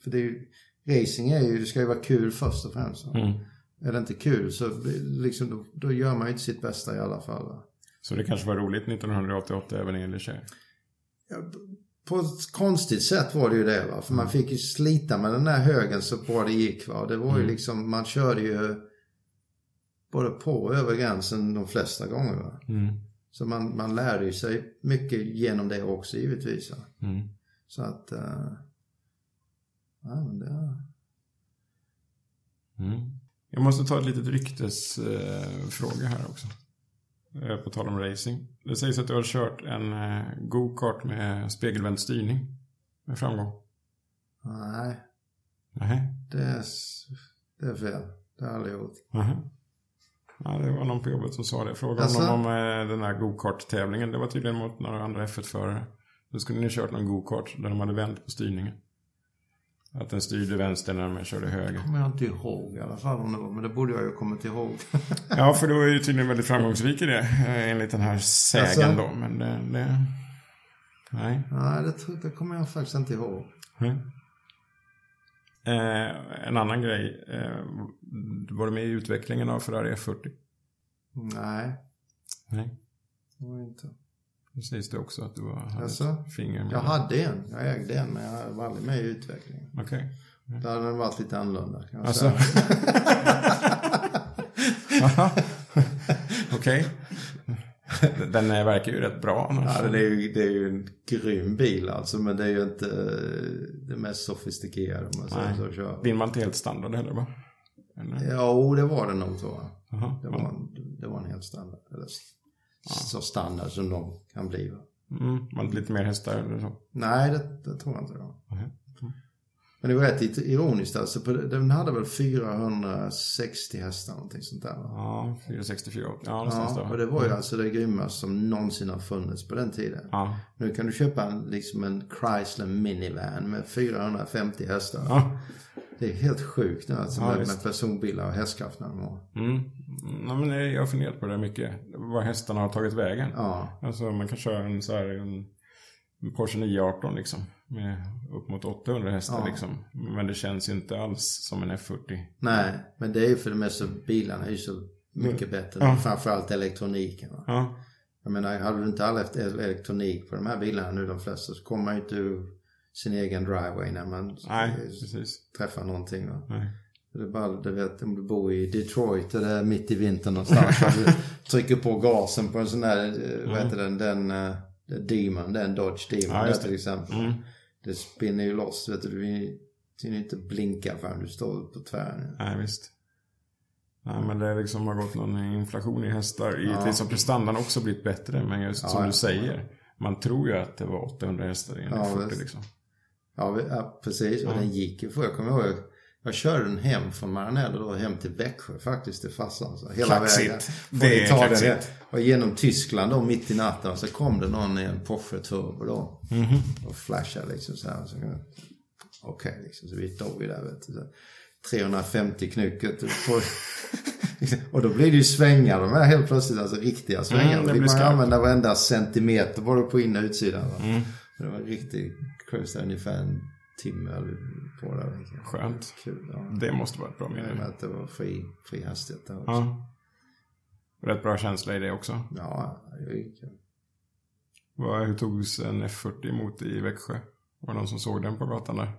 för det är ju, racing är ju, det ska ju vara kul först och främst. Mm. Är det inte kul så liksom, då, då gör man ju inte sitt bästa i alla fall. Va? Så det kanske var roligt 1988 även i Le Ja, på ett konstigt sätt var det ju det va. För man fick ju slita med den där högen så bra det gick va. Det var ju liksom, man körde ju både på och över gränsen de flesta gånger va. Mm. Så man, man lärde ju sig mycket genom det också givetvis. Mm. Så att, uh, ja men det, Mm. Jag måste ta ett litet ryktesfråga eh, fråga här också. Eh, på tal om racing. Det sägs att du har kört en eh, go-kart med spegelvänd styrning. Med framgång. nej, Nej. det är, det är fel. Det har jag aldrig gjort. Aha. Ja, det var någon på jobbet som sa det. Frågade Jaså? honom om eh, den här go-kart-tävlingen. Det var tydligen mot några andra F1-förare. Då skulle ni kört någon go-kart där de hade vänt på styrningen. Att den styrde vänster när de körde höger. kommer jag inte ihåg i alla fall om det var, men det borde jag ju kommit ihåg. *laughs* Ja, för du var ju tydligen väldigt framgångsrik i det. eh, Enligt den här sägen Jaså? då. Men det... det... Nej. nej, det, det kommer jag faktiskt inte ihåg. Nej. Eh, en annan grej. Eh, var du med i utvecklingen av Ferrari F40? Nej, Nej. det var inte. Det sägs det också att du var, hade ett finger med. Jag hade en, jag ägde en, men jag var aldrig med i utvecklingen. Okej. Då hade den varit lite annorlunda kan Alltså. säga. *laughs* Aha. *laughs* Den verkar ju rätt bra annars. Ja, det, är ju, det är ju en grym bil alltså, men det är ju inte det mest sofistikerade om man säger så. köra. Din var inte helt standard heller va? Eller? Jo, det var det nog tror jag. Aha. Det var, en, det var en helt standard. Eller, Så standard som de kan bli. Va? Mm, var det lite mer hästar eller så? Nej, det, det tror jag inte det var. Mhm. Men det var rätt ironiskt alltså. Den hade väl 460 hästar någonting sånt där. Va? Ja, 464. Ja, någonstans Ja, där. och det var ju alltså det grymmaste som någonsin har funnits på den tiden. Ja. Nu kan du köpa en, liksom en Chrysler minivan med 450 hästar. Ja. Det är helt sjukt nu alltså Ja, med, med personbilar och hästkrafterna de har. Mm. Ja, men jag har funderat på det mycket. Var hästarna har tagit vägen. Ja, Alltså man kan köra en så här en, en Porsche 918 liksom. Med upp mot 800 hästar Ja. liksom. Men det känns ju inte alls som en F40. nej, men det är ju för det mesta bilarna är ju så mycket bättre. Ja. Framförallt elektroniken. Va? Ja. Jag menar, hade du inte all elektronik på de här bilarna nu, de flesta, så kommer man ju inte ur sin egen driveway när man Nej, träffar någonting. Va? Nej. Det är bara, du vet, om du bor i Detroit eller mitt i vintern någonstans. och du *laughs* trycker på gasen på en sån där, eh, vad heter den, den uh, Demon, den Dodge Demon Ja, där till exempel. Mm. Det spinner ju loss, vet du. Du du vill inte blinka förrän du står på tvären. Nej, visst. Nej, men det liksom har gått någon inflation i hästar. Givetvis har prestandan också blivit bättre. Men just som Ja, du ja. säger. Man tror ju att det var 800 hästar i en Ja, F40 visst. liksom. Ja, vi- ja precis. Och den gick ju för, jag kommer ihåg, jag körde den hem från Maranello då hem till Växjö faktiskt till farsan. Hela Kaxigt. vägen. Från Det Italien. Och genom Tyskland då mitt i natten så kom det någon i en Porsche Turbo då. Mhm. Och flashade liksom så här. Okej, liksom. Så vi stod ju där vet du. Så 350 knycket. På, *laughs* och då blir det ju svängar de här helt plötsligt. Alltså riktiga svängar. Mm, det blir man ju skarpt. använda varenda centimeter både på in och utsidan. Mm. Det var en riktig cruise där, ungefär en timme eller på där. Skönt. Kul. Ja. Det måste vara ett bra Med minne. att det var fri, fri hastighet där också. Ja. Rätt bra känsla i det också. Ja, det gick. Vad, hur togs en F40 emot i Växjö? Var det någon som såg den på gatan där?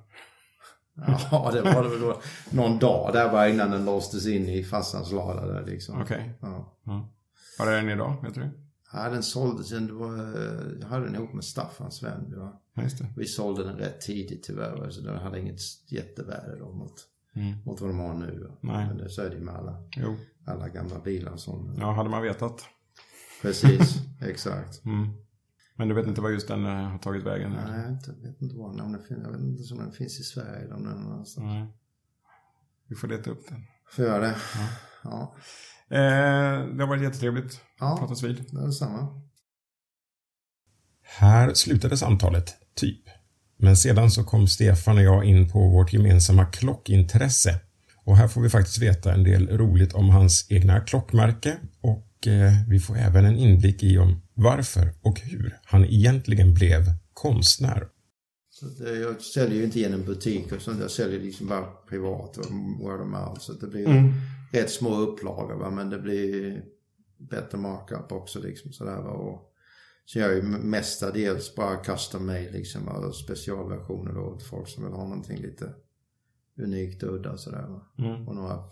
*laughs* Ja, det var det väl då. Någon dag där bara innan den låstes in i farsans lada där liksom. Okej. Ja. Ja. Var är den idag, vet du? Ja, den såldes. Den var, jag hade den ihop med. Det var, Ja, vi sålde den rätt tidigt tyvärr. Så den hade inget jättevärde då mot, Mm. mot vad de har nu. Nej. Men det, så är det ju med alla, Jo. alla gamla bilar och sånt. Ja, hade man vetat. Precis, *laughs* exakt. Mm. Men du vet inte vad just den eh, har tagit vägen? eller? Nej, jag vet inte, var den, finns. Jag vet inte om den finns i Sverige eller om den någonstans. Nej. Vi får leta upp den. Får jag det? Ja. Eh, det har varit jättetrevligt. Ja, Pratas vid. det är detsamma. Här slutade samtalet, typ. Men sedan så kom Stefan och jag in på vårt gemensamma klockintresse. Och här får vi faktiskt veta en del roligt om hans egna klockmärke och eh, vi får även en inblick i om varför och hur han egentligen blev konstnär. Så det, jag säljer ju inte genom butik och sånt. Jag säljer liksom bara privat och word of mouth. Så det blir rätt små upplagor va. Men det blir bättre markup också liksom sådär va. Och så jag är mestadels bara custom made liksom. va, specialversioner då åt folk som vill ha någonting lite unikt och udda sådär va. Och några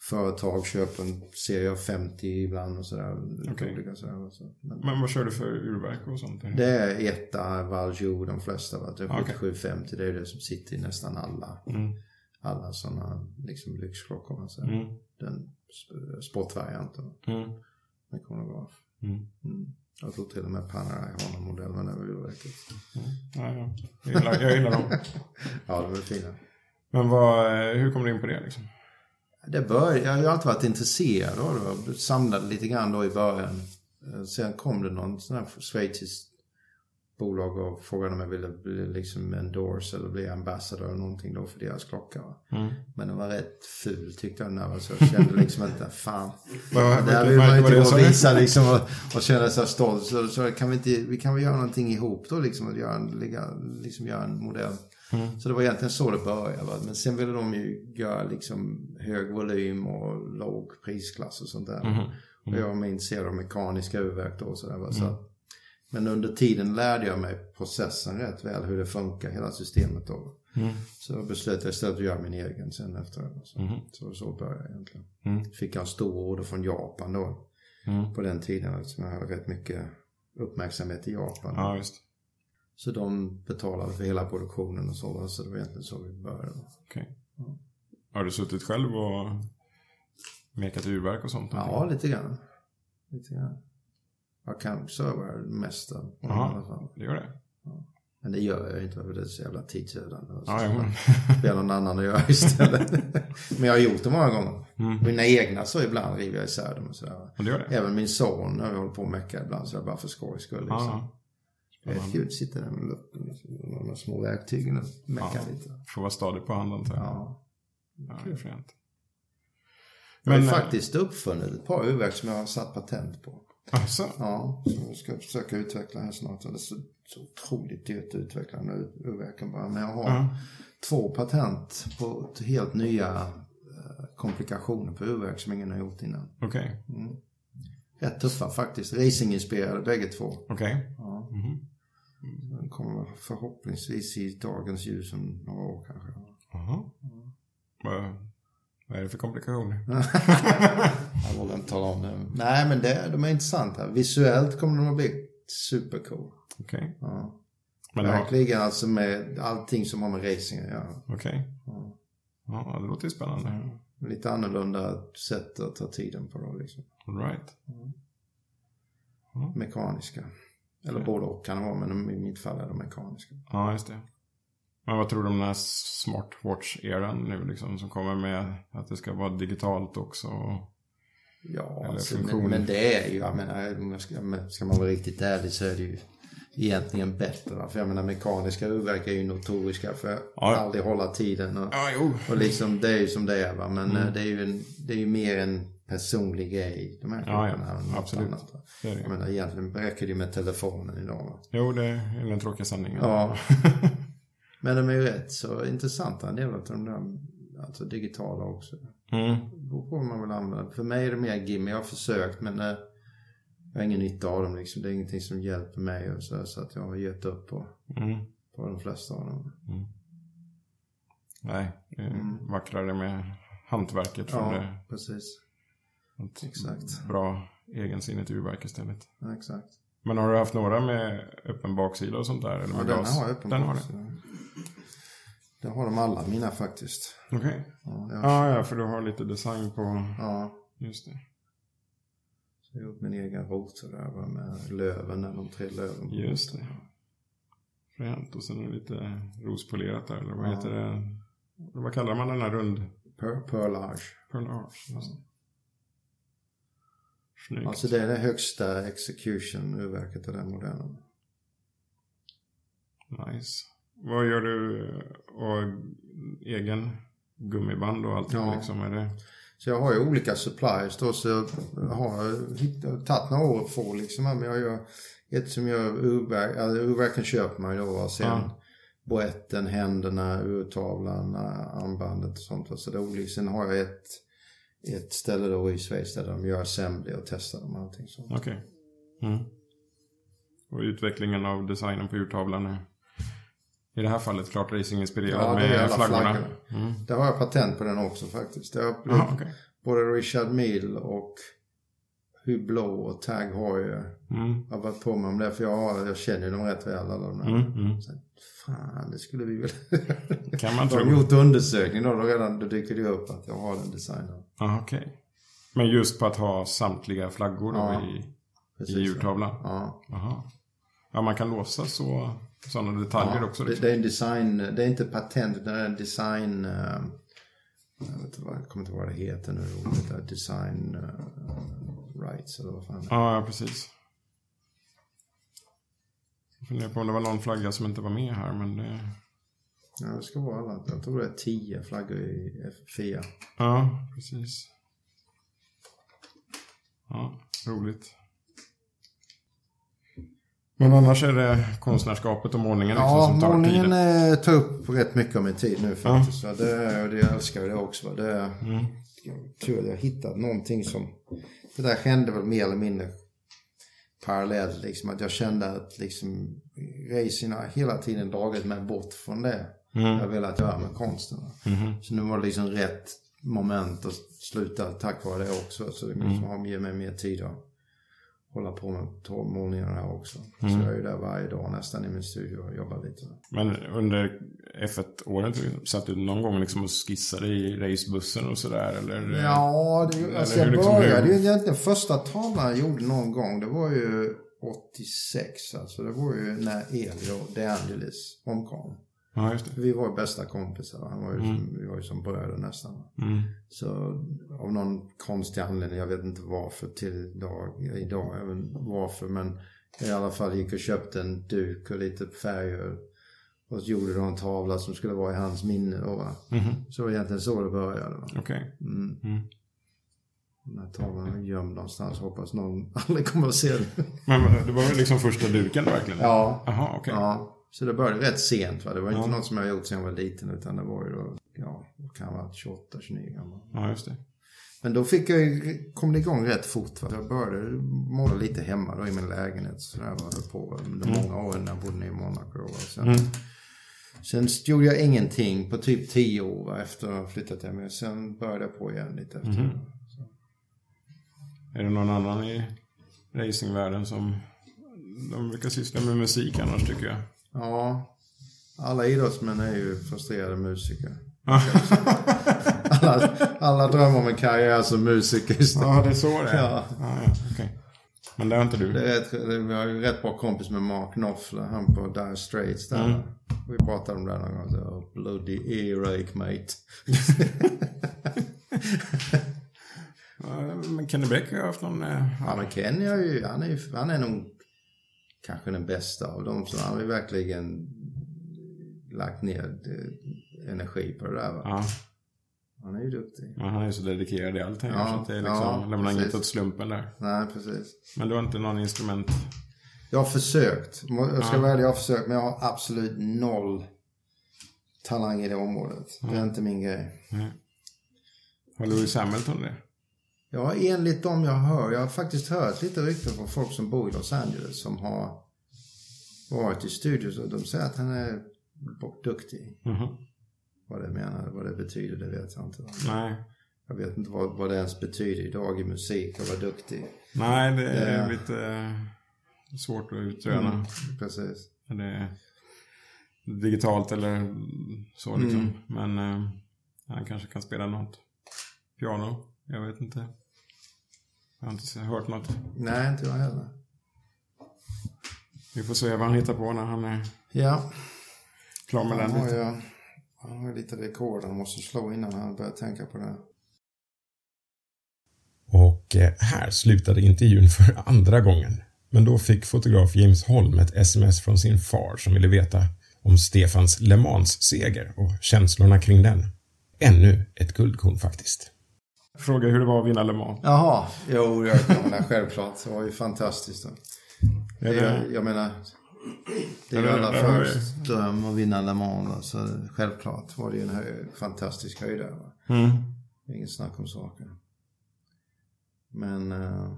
företag köper en serie av 50 ibland och sådär. Okej. Olika sådär, så. Men Men vad kör du för urverk och sånt? det är etta, Valjo, de flesta. Va? Det är Okej. 7750, det är det som sitter i nästan alla. Mm. Alla sådana liksom lyxklockor. Man säger. Mm. Den sp- sportvarianten Mm. med kronograf. Mm. Mm. Jag tror till och med Panerai har någon modell med det urverket. Ja, ja. Jag, gillar, jag gillar dem. *laughs* Ja, de är fina. Men vad, eh, hur kom du in på det liksom? Det började, jag har ju alltid varit intresserad av det. Samlade lite grann då i början. Eh, Sen kom det någon sån här schweiziskt bolag och frågade om jag ville bli liksom endorse eller bli ambassador eller någonting då för deras klocka. Mm. Men den var rätt ful tyckte jag den där så jag kände liksom inte, fan. Vilket vill man ju inte gå och visa liksom och, och känna sig stolt. Så, så kan vi inte, vi kan väl göra någonting ihop då liksom och göra en, liksom göra en modell. Mm. Så det var egentligen så det började. Va? Men sen ville de ju göra liksom hög volym och låg prisklass och sånt där. Mhm. Och jag var intresserad av mekaniska urverk då och sådär. Va? Så, Mm. Men under tiden lärde jag mig processen rätt väl, hur det funkar, hela systemet då. Mm. Så jag beslöt jag istället att göra min egen sen efter. Så, Mhm. så, så började jag egentligen. Mm. Fick jag en stor order från Japan då. Mm. På den tiden eftersom jag hade rätt mycket uppmärksamhet i Japan. Ja, Så de betalade för hela produktionen och så. Så det var egentligen så vi började. Okej. Har du suttit själv och mekat urverk och sånt? Ja, lite grann. Lite grann. Jag kan serva det mesta. Jaha. Det gör det? Men det gör jag inte för det är så jävla tidsödande. Ja, ber någon annan att göra *laughs* istället. Men jag har gjort det många gånger. Mm. Mina egna så ibland river jag isär dem och sådär. Ja, det gör det? Även min son när vi håller på och meckar ibland så det bara för skojs skull. Liksom. Ja, Det är kul att sitta där med liksom, och de små verktygen och mecka Ja. lite. Får vara stadig på handen. Så. Ja. Ja, det är fränt. Jag har eh, faktiskt uppfunnit ett par urverk som jag har satt patent på. Alltså, Ja, så jag ska försöka utveckla här snart. Det är så, så otroligt dyrt att utveckla bara. Men jag har Ja. två patent på helt nya eh, komplikationer på urverk som ingen har gjort innan. okej. Rätt tuffa faktiskt. Racinginspirerade bägge två. Okej. Ja. Mhm. Den kommer förhoppningsvis i dagens ljus om några år kanske. Jaha. Vad, vad är det för komplikationer? *laughs* Jag vågar inte tala om det. Nej men det, de är intressanta. Visuellt kommer de att bli supercool. Okej. Ja. Men det har- Verkligen alltså med allting som har med racing att göra. Okej. Ja. Ja, det låter ju spännande. Lite annorlunda sätt att ta tiden på då liksom. All right. Mekaniska. Eller både och kan det vara, men i mitt fall är de mekaniska. Ja, just det. Men vad tror du om den här smartwatch-eran nu liksom som kommer med att det ska vara digitalt också? Ja, alltså, men, men det är ju, jag menar, ska, ska man vara riktigt ärlig så är det ju egentligen bättre. För jag menar mekaniska urverk är ju notoriska för att Ja. aldrig hålla tiden. Och, Ja, jo. och liksom det är ju som det är va. Men eh, det är ju en, det är ju mer en personlig grej. De här Ja, ja. Absolut. annat? Det det. Jag menar egentligen räcker det ju med telefonen idag va. Jo, det är den tråkiga sanningen. Ja. *laughs* Men de är ju rätt så intressanta en del av de där, alltså digitala också. Mm. På vad man vill använda. För mig är det mer gimmick. Jag har försökt men eh, jag har ingen nytta av dem liksom. Det är ingenting som hjälper mig och så, så att jag har gett upp på, Mm. på de flesta av dem. Nej, det är vackrare med hantverket från Mm. Ja, det. precis. Ett Exakt. Bra egensinnigt urverk istället. Ja, exakt. Men har du haft några med öppen baksida och sånt där? Eller Ja, med den glas? har jag öppen Den på har det. har de alla mina faktiskt. Okej. Ja, jag, Ja, ja, för du har lite design på... ja, Just det. så jag har gjort min egen rotor där med löven, där, de tre löven. Just det. Fränt. Och sen är det lite rospolerat där. Eller vad heter det? Vad kallar man den här rund... Per, perlage. Perlage. Det. Snyggt. Alltså det är det högsta execution urverket av den modellen. Nice. Vad gör du? Och egen gummiband och allting Ja. liksom? Är det... Så jag har ju olika suppliers då så jag har tagit några år få liksom. Men jag gör ett som gör urverk, alltså urverken köper man ju då och sen Ja. boetten, händerna, urtavlan, armbandet och sånt. Så det är olika. Sen har jag ett, ett ställe då i Schweiz där de gör assembly och testar dem och allting sånt. Okej. Mm. Och utvecklingen av designen på urtavlan är i det här fallet klart racinginspirerad Ja, med flaggorna. flaggorna. Mm. Där har jag patent på den också faktiskt. Det har Aha, okej. både Richard Mille och Hublot och Tag Heuer Mm. har varit på mig om det. För jag, jag känner dem rätt väl alla de där. Mm, mm. Så, fan, det skulle vi väl... *laughs* Kan man De har tro. gjort undersökning då, då redan då dyker det upp att jag har den designen. Ah, okej. Men just på att ha samtliga flaggor då Ja, i, Precis, i urtavlan? Ja. Aha. Ja, man kan låsa så, sådana detaljer ja också. det, Liksom. det är en design, det är inte patent, det är en design... eh, jag, vet inte vad, jag kommer inte ihåg vad det heter nu. Det är design eh, rights eller vad fan det är. Ja, ja, precis. Jag funderar på om det var någon flagga som inte var med här, men det... Ja, det ska vara alla. Jag tror det är tio flaggor i FIA. Ja, precis. Ja, roligt. Men annars är det konstnärskapet och målningen liksom Ja, som tar målningen tiden. eh, tar upp rätt mycket av min tid nu faktiskt. Ja. Det, är- det, jag älskar det också. Det är Mm. tur att jag har hittat någonting som... Det där hände väl mer eller mindre parallellt. Liksom, att jag kände att liksom, racing har hela tiden dragit mig bort från det. Mm. Jag har velat göra med konsten. Mhm. Så nu var det liksom rätt moment att sluta tack vare det också. Så det Mm. liksom har ger mig mer tid att hålla på med to- målningarna här också. Mm. Så jag är ju där varje dag nästan i min studio och jobbar lite. Men under F1-året satt du någon gång liksom och skissade i racebussen och sådär? Eller? Ja, det, alltså Eller jag hur liksom började ju egentligen, första tavlan jag gjorde någon gång, det var ju 86. Alltså det var ju när Elio De Angelis omkom. Ja. Vi var bästa kompisar, han var ju, Mm. som, vi var ju som bröder nästan. Mm. Så av någon konstig anledning, jag vet inte varför till idag, idag inte varför, men jag i alla fall gick och köpte en duk och lite färger. Och så gjorde de en tavla som skulle vara i hans minne då va. Mhm. Så var egentligen så det började. Okej. Mm. Mm. Den här tavlan är gömd någonstans, hoppas någon *laughs* aldrig kommer att se den. Men det var väl liksom första duken verkligen? Ja. Jaha, okej. Ja, så det började rätt sent va. Det var inte Ja. något som jag gjort sedan jag var liten utan det var ju då, ja, kan vara 28, 29 gammal. Ja, just det. Men då fick jag, kom det igång rätt fort. Va? Jag började måla lite hemma då i min lägenhet. Så där var jag på under många år när jag bodde i Monaco. Och sen, Mm. sen gjorde jag ingenting på typ 10 år va? efter att ha flyttat hem. Men Sen började jag på igen lite efter. Mhm. Är det någon annan i racingvärlden som de brukar syssla med musik annars tycker jag? Ja, alla idrottsmän är ju frustrerade musiker. alla, alla drömmer om en karriär som musiker istället. Ja, det är så det är. Ja. ja, ja okej. Men det har inte du? Det är det, vi har ju rätt bra kompis med Mark Knopfler, han på Dire Straits där. Mm. Vi pratade om det någon gång. Så, oh, bloody earache mate. *laughs* Men Kenny Beck har haft någon... eh, Ja men Kenny är ju, han är han är nog kanske den bästa av dem. Så han har ju verkligen lagt ner eh, energi på det där va. Ja, Han är ju duktig. men han är så dedikerad i allting. Ja, så att det är liksom, ja, lämnar inget åt slumpen där. Nej precis. Men du har inte någon instrument? Jag har försökt. Jag ska Ja. vara ärlig, jag har försökt. Men jag har absolut noll talang i det området. Det är inte min grej. Har Lewis Hamilton det? Ja, enligt dem jag hör. Jag har faktiskt hört lite rykten från folk som bor i Los Angeles som har varit i studios och de säger att han är duktig. Mhm. Vad det menar, vad det betyder, det vet jag inte. Nej. Jag vet inte vad, vad det ens betyder idag i musik att vara duktig. Nej, det är Ja. lite eh, svårt att utröna. Mm, precis. Är det digitalt eller så liksom. Mm. Men eh, han kanske kan spela något piano. Jag vet inte. Jag har inte hört något. Nej, inte jag heller. Vi får se vad han hittar på när han är Ja, klar med den. han har lite. ju han har ju lite rekord han måste slå innan han börjar tänka på det. Och eh, här slutade intervjun för andra gången. Men då fick fotograf James Holm ett sms från sin far som ville veta om Stefans Le Mans-seger och känslorna kring den. Ännu ett guldkorn faktiskt. Fråga hur det var att vinna Le Mans. Jaha, jo, jag menar självklart. Det var ju fantastiskt. Det, är- jag menar, det är ju alla först dröm att vinna Le Mans. Så självklart var det ju en höj, fantastisk höjdare. va. Mm. Inget snack om saken. Men eh,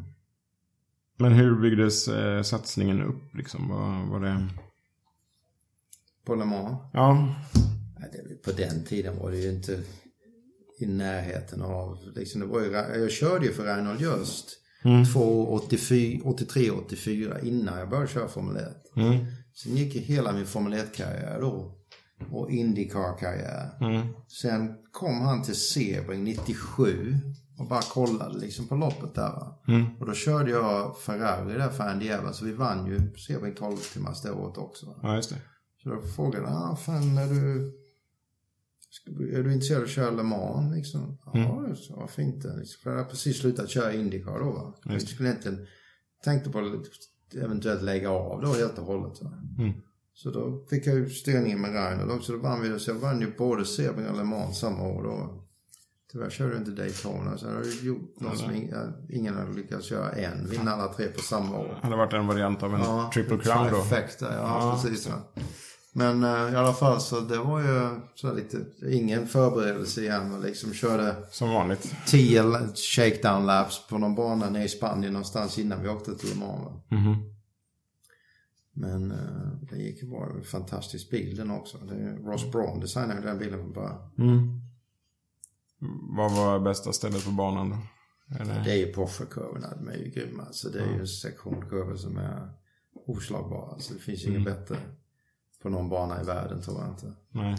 Men hur byggdes eh, satsningen upp liksom? Var, var det... på Le Mans, Ja. det, på den tiden var det ju inte i närheten av, liksom det var ju, jag körde ju för Reinhold Just Mm. 83-84 innan jag började köra Formel 1. Mm. Sen gick ju hela min Formel 1-karriär då. Och Indycar-karriär. Mm. Sen kom han till Sebring 97 och bara kollade liksom på loppet där. Mm. Och då körde jag Ferrari där för Andy Evans. Så vi vann ju Sebring 12 timmars det året också. Ja, just det. Så då frågade han, fan är du, är du intresserad av att köra Le Mans? Liksom? Ja, Mm. så, varför inte? Liksom, för jag hade precis slutat köra Indycar då. Va? Jag det. skulle inte, tänkte på att eventuellt lägga av då helt och hållet. Mm. Så då fick jag ju styrningen med Reinhold också. Då vann vi det. Så jag vann ju både Sebring och Le Mans samma år då. Tyvärr körde jag inte Daytona. Så jag hade gjort något som ing- ingen hade lyckats göra än. Vinna alla tre på samma år. Hade varit en variant av en triple crown då. Ja, Ja, precis. Ja. Men eh, i alla fall så det var ju så lite, ingen förberedelse igen. Och liksom körde Som vanligt. 10 la- shakedown laps på någon bana nere i Spanien någonstans innan vi åkte till Le Mans. va. Mhm. Men eh, det gick ju bra. Fantastisk bil den också. Det Ross Braun designade den bilen från början. Mm. Vad var bästa stället på banan då? Eller? Det är ju Porsche-kurvorna, de är ju grymma. Så det är ju en sektionskurvor som är oslagbara. Så det finns ju ingen bättre på någon bana i världen tror jag inte. Nej.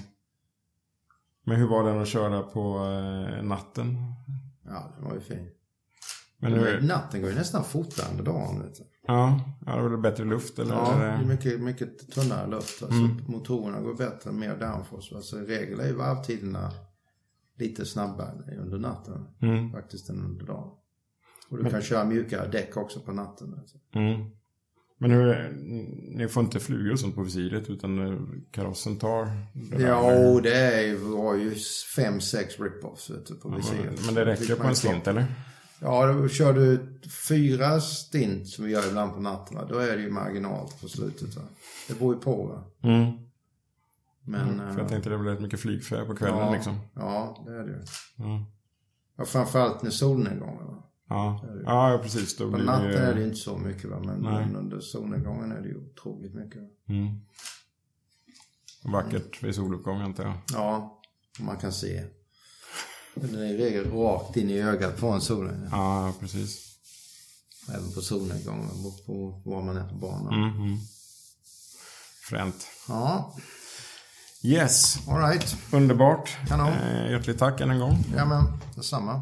Men hur var den att köra på eh, natten? Ja, den var ju fin. Men Men hur, natten går ju nästan fortare under dagen. Vet du. ja, ja, det var det bättre luft eller? Ja, det är mycket, mycket tunnare luft. Alltså, Motorerna går bättre, mer downforce. Alltså, I regel är ju varvtiderna lite snabbare under natten Mm. faktiskt än under dagen. Och du kan köra mjukare däck också på natten. Alltså. Mm. Men hur, ni får inte flugor och sånt på visiret utan eh, karossen tar det Ja, det är var ju fem, sex rip-offs på visiret. Men det räcker på en stint eller? Ja, då kör du fyra stint som vi gör ibland på natten, va? då är det ju marginalt på slutet. Va? Det beror ju på. Va? Mm. Men, För jag eh, tänkte det blir rätt mycket flygfärg på kvällen ja, liksom. Ja, det är det ju. Ja. Ja, framförallt när solnedgången. Va? Ja. ja, precis. Då På blir natten det är det inte så mycket, va? Men, men under solnedgången är det ju otroligt mycket. Mm. Vackert vid soluppgång antar jag. Ja, man kan se. Den är i regel rakt in i ögat på en solen. Ja, precis. Även på solnedgången, på, var man är på banan. Mm. Fränt. Ja, Yes, alright. underbart. Kanon. Eh, hjärtligt tack än en gång. Ja, men detsamma.